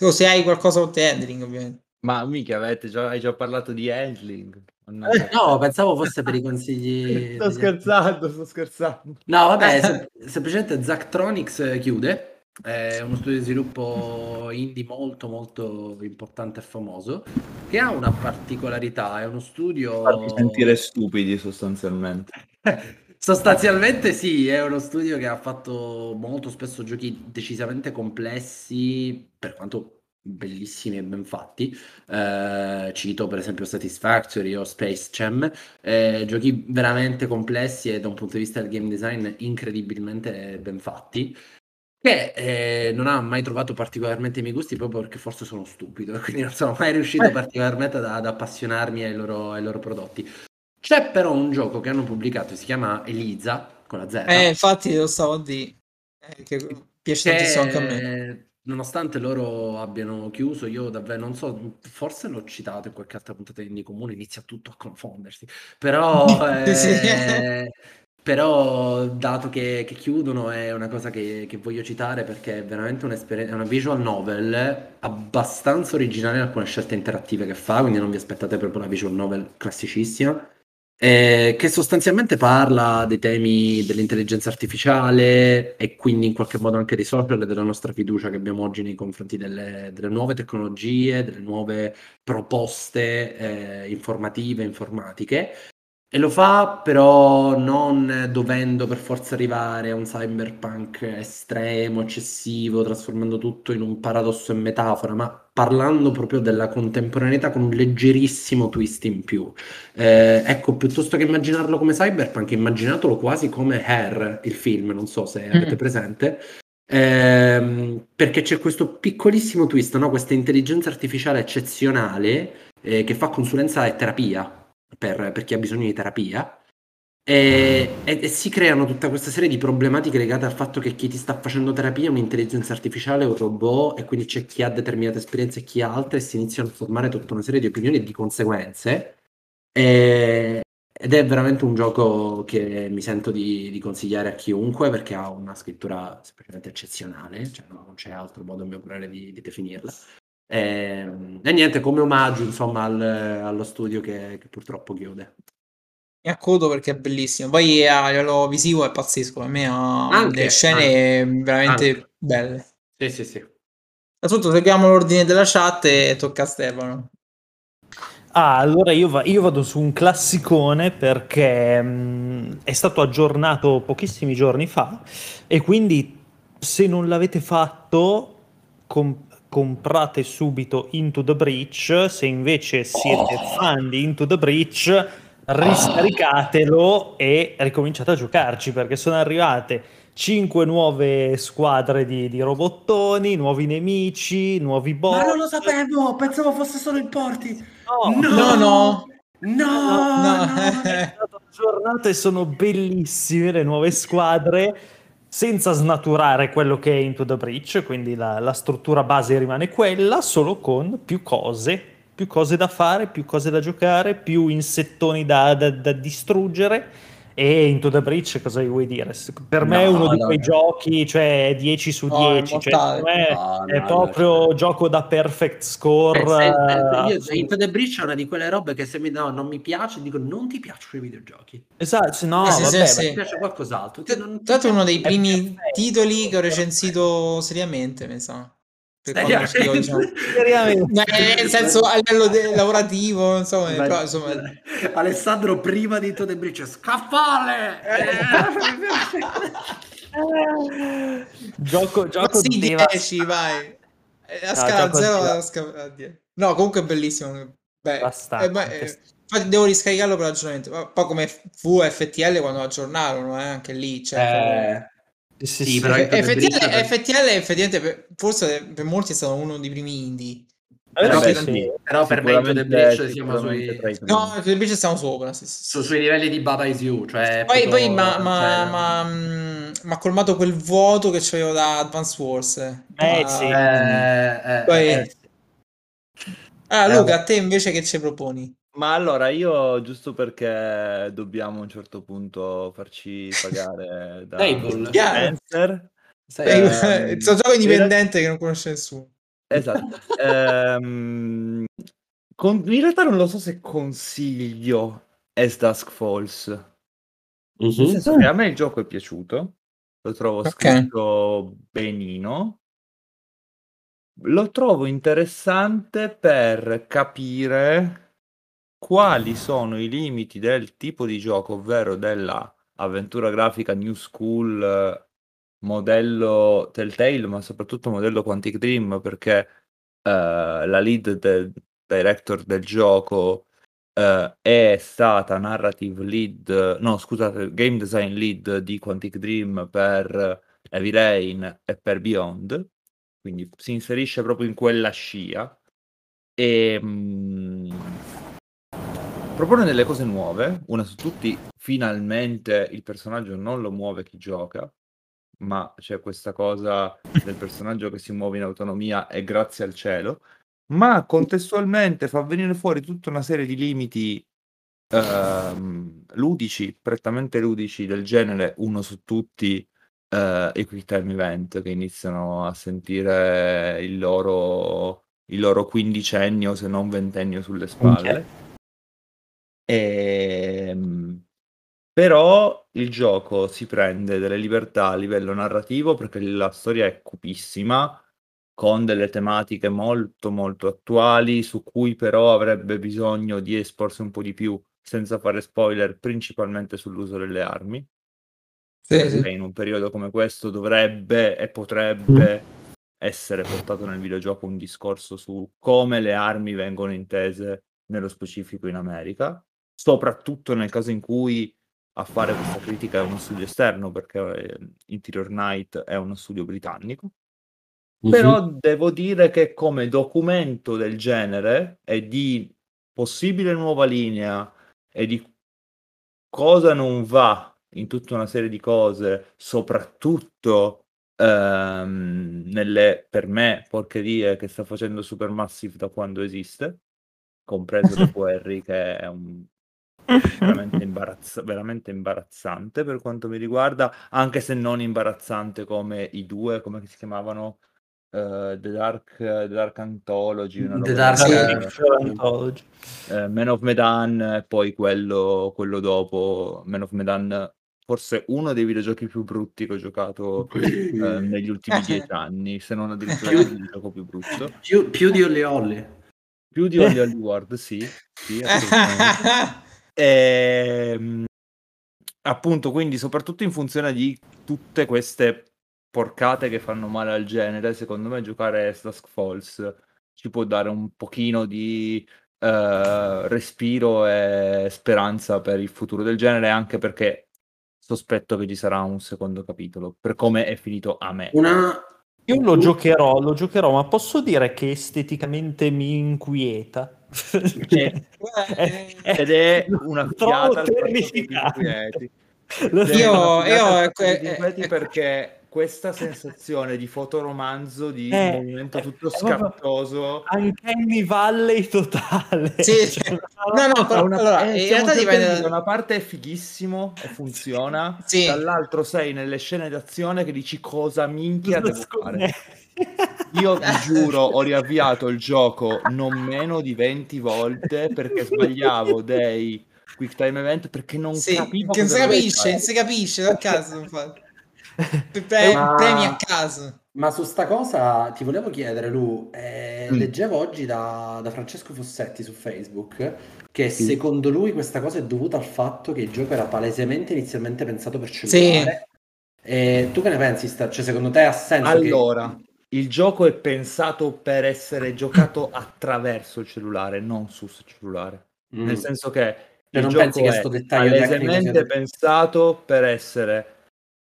O se hai qualcosa con te handling, ovviamente. Ma mica avete già, hai già parlato di handling. Eh, no, pensavo fosse per i consigli. sto scherzando, sto scherzando. No, vabbè, sem- semplicemente Zactronics chiude. È uno studio di sviluppo indie molto molto importante e famoso che ha una particolarità, è uno studio... Farti sentire stupidi sostanzialmente. sostanzialmente sì, è uno studio che ha fatto molto spesso giochi decisamente complessi, per quanto bellissimi e ben fatti. Eh, cito per esempio Satisfactory o Space Jam, eh, giochi veramente complessi e da un punto di vista del game design incredibilmente ben fatti. Che eh, non ha mai trovato particolarmente i miei gusti proprio perché forse sono stupido, quindi non sono mai riuscito eh. particolarmente ad, ad appassionarmi ai loro, ai loro prodotti. C'è però un gioco che hanno pubblicato, si chiama Elisa, con la Z. Eh, infatti lo stavo a dire, eh, che piace tantissimo anche a me Nonostante loro abbiano chiuso, io davvero non so, forse l'ho citato in qualche altra puntata di Comune, inizia tutto a confondersi, però, eh, però dato che, che, chiudono è una cosa che, che voglio citare perché è veramente una visual novel abbastanza originale in alcune scelte interattive che fa, quindi non vi aspettate proprio una visual novel classicissima eh, che sostanzialmente parla dei temi dell'intelligenza artificiale e quindi in qualche modo anche dei social della nostra fiducia che abbiamo oggi nei confronti delle, delle nuove tecnologie, delle nuove proposte eh, informative, informatiche. E lo fa però non dovendo per forza arrivare a un cyberpunk estremo, eccessivo, trasformando tutto in un paradosso e metafora, ma parlando proprio della contemporaneità con un leggerissimo twist in più. Eh, ecco, piuttosto che immaginarlo come cyberpunk, immaginatelo quasi come Hair, il film, non so se avete mm. presente. Eh, perché c'è questo piccolissimo twist, no? questa intelligenza artificiale eccezionale eh, che fa consulenza e terapia per, per chi ha bisogno di terapia. E, e, e, si creano tutta questa serie di problematiche legate al fatto che chi ti sta facendo terapia è un'intelligenza artificiale, un robot, e quindi c'è chi ha determinate esperienze e chi ha altre, e si iniziano a formare tutta una serie di opinioni e di conseguenze. E, ed è veramente un gioco che mi sento di, di, consigliare a chiunque perché ha una scrittura semplicemente eccezionale, cioè non c'è altro modo a mio parere di, di definirla. E, ehm, e, niente, come omaggio insomma al, allo studio che, che, purtroppo chiude. Mi accodo perché è bellissimo. Poi a livello visivo è pazzesco. A me ha anche, delle scene anche, veramente anche. belle. Sì, sì, sì. Innanzitutto seguiamo l'ordine della chat e tocca a Stefano. Ah, allora io, va- io vado su un classicone perché mh, mm, è stato aggiornato pochissimi giorni fa e quindi se non l'avete fatto com- comprate subito Into the Breach, se invece siete oh. fan di Into the Breach riscaricatelo e ricominciate a giocarci perché sono arrivate 5 nuove squadre di, di robottoni, nuovi nemici, nuovi boss. Ma non lo sapevo, pensavo fosse solo il porti. No, no, no. No, no, no. no. aggiornate sono bellissime le nuove squadre senza snaturare quello che è Into the Breach, quindi la, la, struttura base rimane quella, solo con più cose, più cose da fare, più cose da giocare, più insettoni da, da, da distruggere e Into the Breach cosa vuoi dire? Per me no, è uno no, di quei no. giochi, cioè 10 su 10, cioè, no, è proprio no, gioco da perfect score. Eh, se, io, Into the Breach è una di quelle robe che se mi, non mi piace, dico non ti piacciono i videogiochi. Esatto, no, eh, sì, vabbè, sì, sì. mi piace qualcos'altro. Tra l'altro è uno dei primi titoli che ho recensito seriamente, mi sa diciamo. nel senso a livello de- lavorativo insomma, Beh, però, insomma... Alessandro prima di Tote Bridge scaffale! Gioco, gioco sì, 10 vai. A no, scala 0 scala... no comunque è bellissimo. Beh, eh, beh, eh, infatti devo riscaricarlo per l'aggiornamento. Poi come VFTL quando aggiornarono eh, anche lì cioè, eh, sì, sì, però FTL, FTL effettivamente forse per molti è stato uno dei primi indie. Però, Beh, sì. però per me Into the Breach siamo sui no the Breach siamo sopra sì, sì. Su, sui livelli di Baba Is You cioè poi, poi ma, ma, cioè... ma, mm, ma, colmato quel vuoto che c'avevo da Advance Wars eh, sì. eh, eh, poi, eh, Ah, Luca, a te invece che ci proponi? Ma allora io, giusto perché dobbiamo a un certo punto farci pagare da Fable. Spencer, Sai, Eh, ehm, gioco indipendente che non conosce nessuno. Esatto. Ehm, con- in realtà non lo so se consiglio As Dusk Falls. Nel Mhm. senso che a me il gioco è piaciuto, lo trovo Ok. scritto benino. Lo trovo interessante per capire quali sono i limiti del tipo di gioco, ovvero della avventura grafica new school, eh, modello Telltale, ma soprattutto modello Quantic Dream, perché eh, la lead del director del gioco eh, è stata narrative lead, no scusate, game design lead di Quantic Dream per Heavy Rain e per Beyond, quindi si inserisce proprio in quella scia. E mm, propone delle cose nuove, una su tutti, finalmente il personaggio non lo muove chi gioca, ma c'è questa cosa del personaggio che si muove in autonomia e grazie al cielo, ma contestualmente fa venire fuori tutta una serie di limiti ehm, ludici, prettamente ludici del genere, uno su tutti eh, i quick time event che iniziano a sentire il loro, il loro quindicennio, se non ventennio sulle spalle. Ehm, però il gioco si prende delle libertà a livello narrativo perché la storia è cupissima, con delle tematiche molto molto attuali, su cui però avrebbe bisogno di esporsi un po' di più, senza fare spoiler, principalmente sull'uso delle armi. Sì, sì. in un periodo come questo dovrebbe e potrebbe essere portato nel videogioco un discorso su come le armi vengono intese nello specifico in America, soprattutto nel caso in cui a fare questa critica è uno studio esterno, perché eh, Interior Night è uno studio britannico. Però devo dire che come documento del genere e di possibile nuova linea e di cosa non va in tutta una serie di cose, soprattutto ehm, nelle, per me, porcherie che sta facendo Supermassive da quando esiste, compreso dopo Harry, che è un veramente, imbarazz- veramente imbarazzante per quanto mi riguarda, anche se non imbarazzante come i due, come si chiamavano? Eh, The, Dark, The Dark Anthology, una The Dark. Picture Anthology. Eh, Man of Medan e poi quello, quello dopo, Man of Medan, forse uno dei videogiochi più brutti che ho giocato eh, negli ultimi dieci anni, se non addirittura il videogioco più brutto. Più, più di Olli Olli. Più di Only Hollywood, sì, sì, assolutamente. Ehm, appunto, quindi soprattutto in funzione di tutte queste porcate che fanno male al genere, secondo me giocare a Dusk Falls ci può dare un pochino di eh, respiro e speranza per il futuro del genere, anche perché sospetto che ci sarà un secondo capitolo, per come è finito a me. Una... Io lo giocherò, lo giocherò, ma posso dire che esteticamente mi inquieta. Eh, Eh, Ed è una fiata terrificante. Lo Io- io- eh, inquieti eh, perché questa sensazione di fotoromanzo, di Eh, movimento eh, tutto scattoso, Uncanny Valley totale. Sì. Cioè, No, no, però- una, allora, eh, in realtà dipende da- una parte è fighissimo e funziona, Sì. dall'altro sei nelle scene d'azione che dici cosa minchia devo fare. Io vi giuro, ho riavviato il gioco non meno di 20 volte perché sbagliavo dei quick time event perché non Sì, capivo che non si capisce, non si capisce a caso. infatti. Pre- Ma- Premi a caso. Ma su sta cosa ti volevo chiedere, Lu, eh, Mm. leggevo oggi da, da Francesco Fossetti su Facebook che Sì. secondo lui questa cosa è dovuta al fatto che il gioco era palesemente inizialmente pensato per cellulare. E tu che ne pensi? Sta? Cioè, secondo te ha senso che- Allora, il gioco è pensato per essere giocato attraverso il cellulare, non sul cellulare. Mm. Nel senso che Cioè, il non gioco pensi che è sto dettaglio palesemente sia- pensato per essere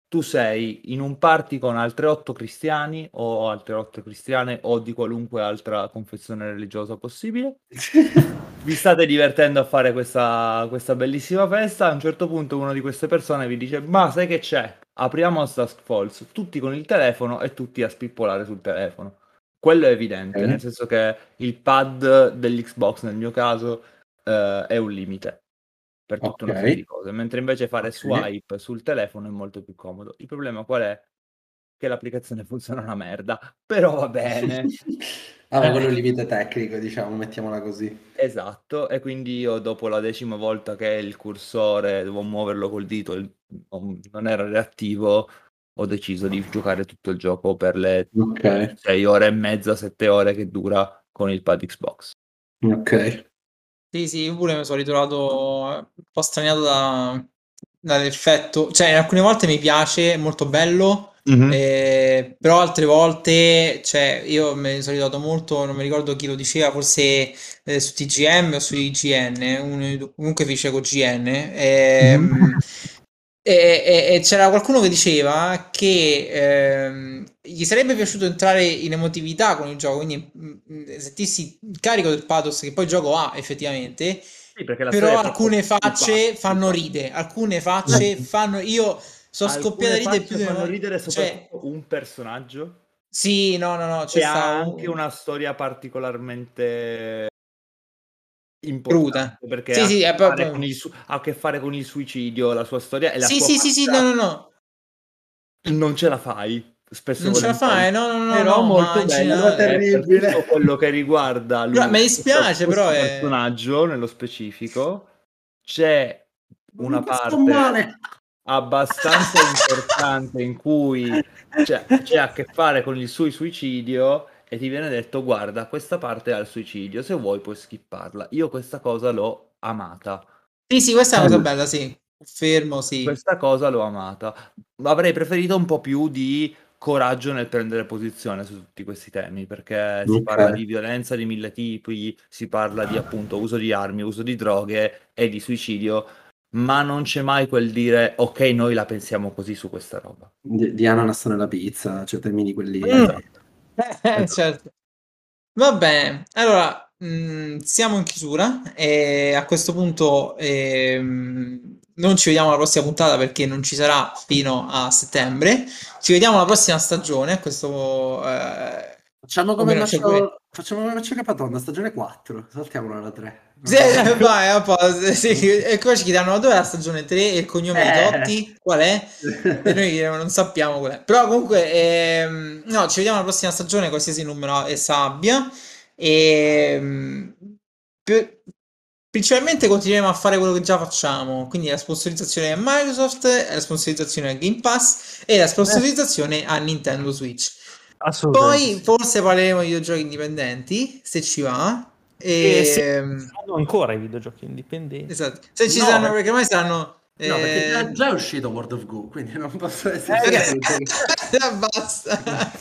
tu sei in un party con altre otto cristiani o altre otto cristiane o di qualunque altra confessione religiosa possibile. Vi state divertendo a fare questa, questa bellissima festa. A un certo punto, una di queste persone vi dice: Ma sai che c'è? Apriamo Dusk Falls, tutti con il telefono e tutti a spippolare sul telefono. Quello è evidente, eh. nel senso che il pad dell'Xbox nel mio caso uh, è un limite per tutta okay. una serie di cose, mentre invece fare swipe sul telefono è molto più comodo. Il problema qual è? Che l'applicazione funziona una merda, però va bene. ah, ma quello è un limite tecnico, diciamo, mettiamola così. Esatto, e quindi io dopo la decima volta che il cursore devo muoverlo col dito, non era reattivo, ho deciso di giocare tutto il gioco per le okay. 6 ore e mezza, 7 ore che dura con il pad Xbox. Ok. Sì, sì, io pure mi sono ritrovato un po' straniato da, dall'effetto, cioè alcune volte mi piace, è molto bello, mm-hmm. eh, però altre volte, cioè io mi sono ritrovato molto, non mi ricordo chi lo diceva, forse eh, su TGM o su IGN, uno, comunque dice con GN, eh, mm-hmm e, e, e, c'era qualcuno che diceva che ehm, gli sarebbe piaciuto entrare in emotività con il gioco, quindi mh, mm, mm, sentirsi il carico del pathos che poi il gioco ha effettivamente. Sì, però alcune facce fanno ride, alcune facce fanno. Io sono scoppiato a ridere più di fanno ridere cioè soprattutto cioè... un personaggio. Sì, no, no, no. C'è ha anche una storia particolarmente importante perché sì, ha, sì, a proprio... il, ha, a che fare con il suicidio, la sua storia e la sì, sua sì, sì, sì, no, no, no. Non ce la fai. Spesso non ce la fai, no, no, no, però no, molto bello, è terribile. Quello che riguarda lui, no, mi dispiace, questo, però questo è... personaggio nello specifico c'è una parte abbastanza importante in cui c'è, c'è a che fare con il suo suicidio e ti viene detto guarda questa parte ha il suicidio se vuoi puoi skipparla. Io questa cosa l'ho amata. Sì sì questa è una cosa bella sì. Fermo sì. Questa cosa l'ho amata. Avrei preferito un po' più di coraggio nel prendere posizione su tutti questi temi perché si parla di violenza di mille tipi si parla di appunto uso di armi uso di droghe e di suicidio ma non c'è mai quel dire ok noi la pensiamo così su questa roba di, di ananas nella pizza cioè termini quelli mm. esatto eh, certo. Va bene, allora mh, mm, siamo in chiusura e a questo punto ehm, non ci vediamo alla prossima puntata perché non ci sarà fino a settembre. Ci vediamo alla prossima stagione. Questo eh, Facciamo come faccio, facciamo come faccio Capatonda, stagione 4, saltiamola alla 3. Sì, vai, a posto, sì. E poi ci chiediamo dove è la stagione 3 e il cognome eh. di Totti, qual è? E noi diremo, non sappiamo qual è. Però comunque, ehm, no, ci vediamo alla prossima stagione, qualsiasi numero essa abbia. E, ehm, più, principalmente continueremo a fare quello che già facciamo, quindi la sponsorizzazione a Microsoft, la sponsorizzazione a Game Pass e la sponsorizzazione a Nintendo Switch. Poi forse parleremo di videogiochi indipendenti, se ci va. E, e saranno ancora i videogiochi indipendenti. Esatto. Se ci no, saranno, perché ormai saranno... No, eh... perché già, già, è uscito World of Goo, quindi non posso essere... Eh, basta.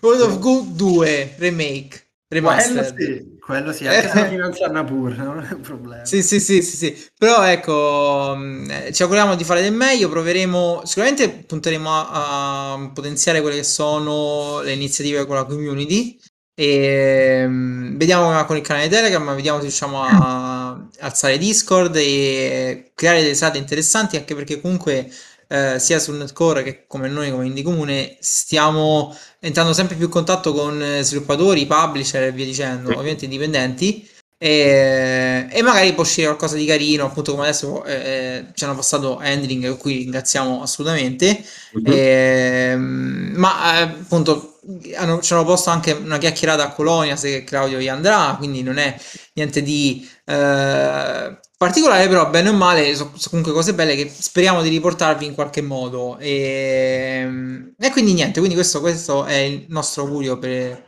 World of Goo 2 Remake. Remastered. Quello sì, quello sì anche se finanziarla pure, non è un problema. Sì, sì, sì, sì, sì. Però ecco, mm, eh, ci auguriamo di fare del meglio, proveremo, sicuramente punteremo a, a potenziare quelle che sono le iniziative con la community e um, vediamo con il canale Telegram, vediamo se riusciamo a, alzare Discord e creare delle serate interessanti, anche perché comunque eh, sia sul netcore che come noi come Indie Comune stiamo entrando sempre più in contatto con eh, sviluppatori, publisher e via dicendo, ovviamente indipendenti e, e, magari può uscire qualcosa di carino, appunto come adesso eh, eh ci hanno passato Handling, cui ringraziamo assolutamente, uh-huh. e, ma eh, appunto hanno, ci hanno posto anche una chiacchierata a Colonia se Claudio gli andrà, quindi non è niente di eh, particolare, però bene o male sono so comunque cose belle che speriamo di riportarvi in qualche modo. E, e quindi niente, quindi questo, questo, è il nostro augurio per,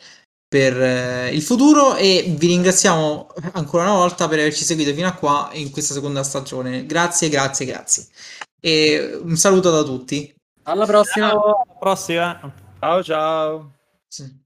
per eh, il futuro e vi ringraziamo ancora una volta per averci seguito fino a qua in questa seconda stagione. Grazie, grazie, grazie. E un saluto da tutti. Alla prossima. Ciao. Alla prossima. Ciao ciao. Sì.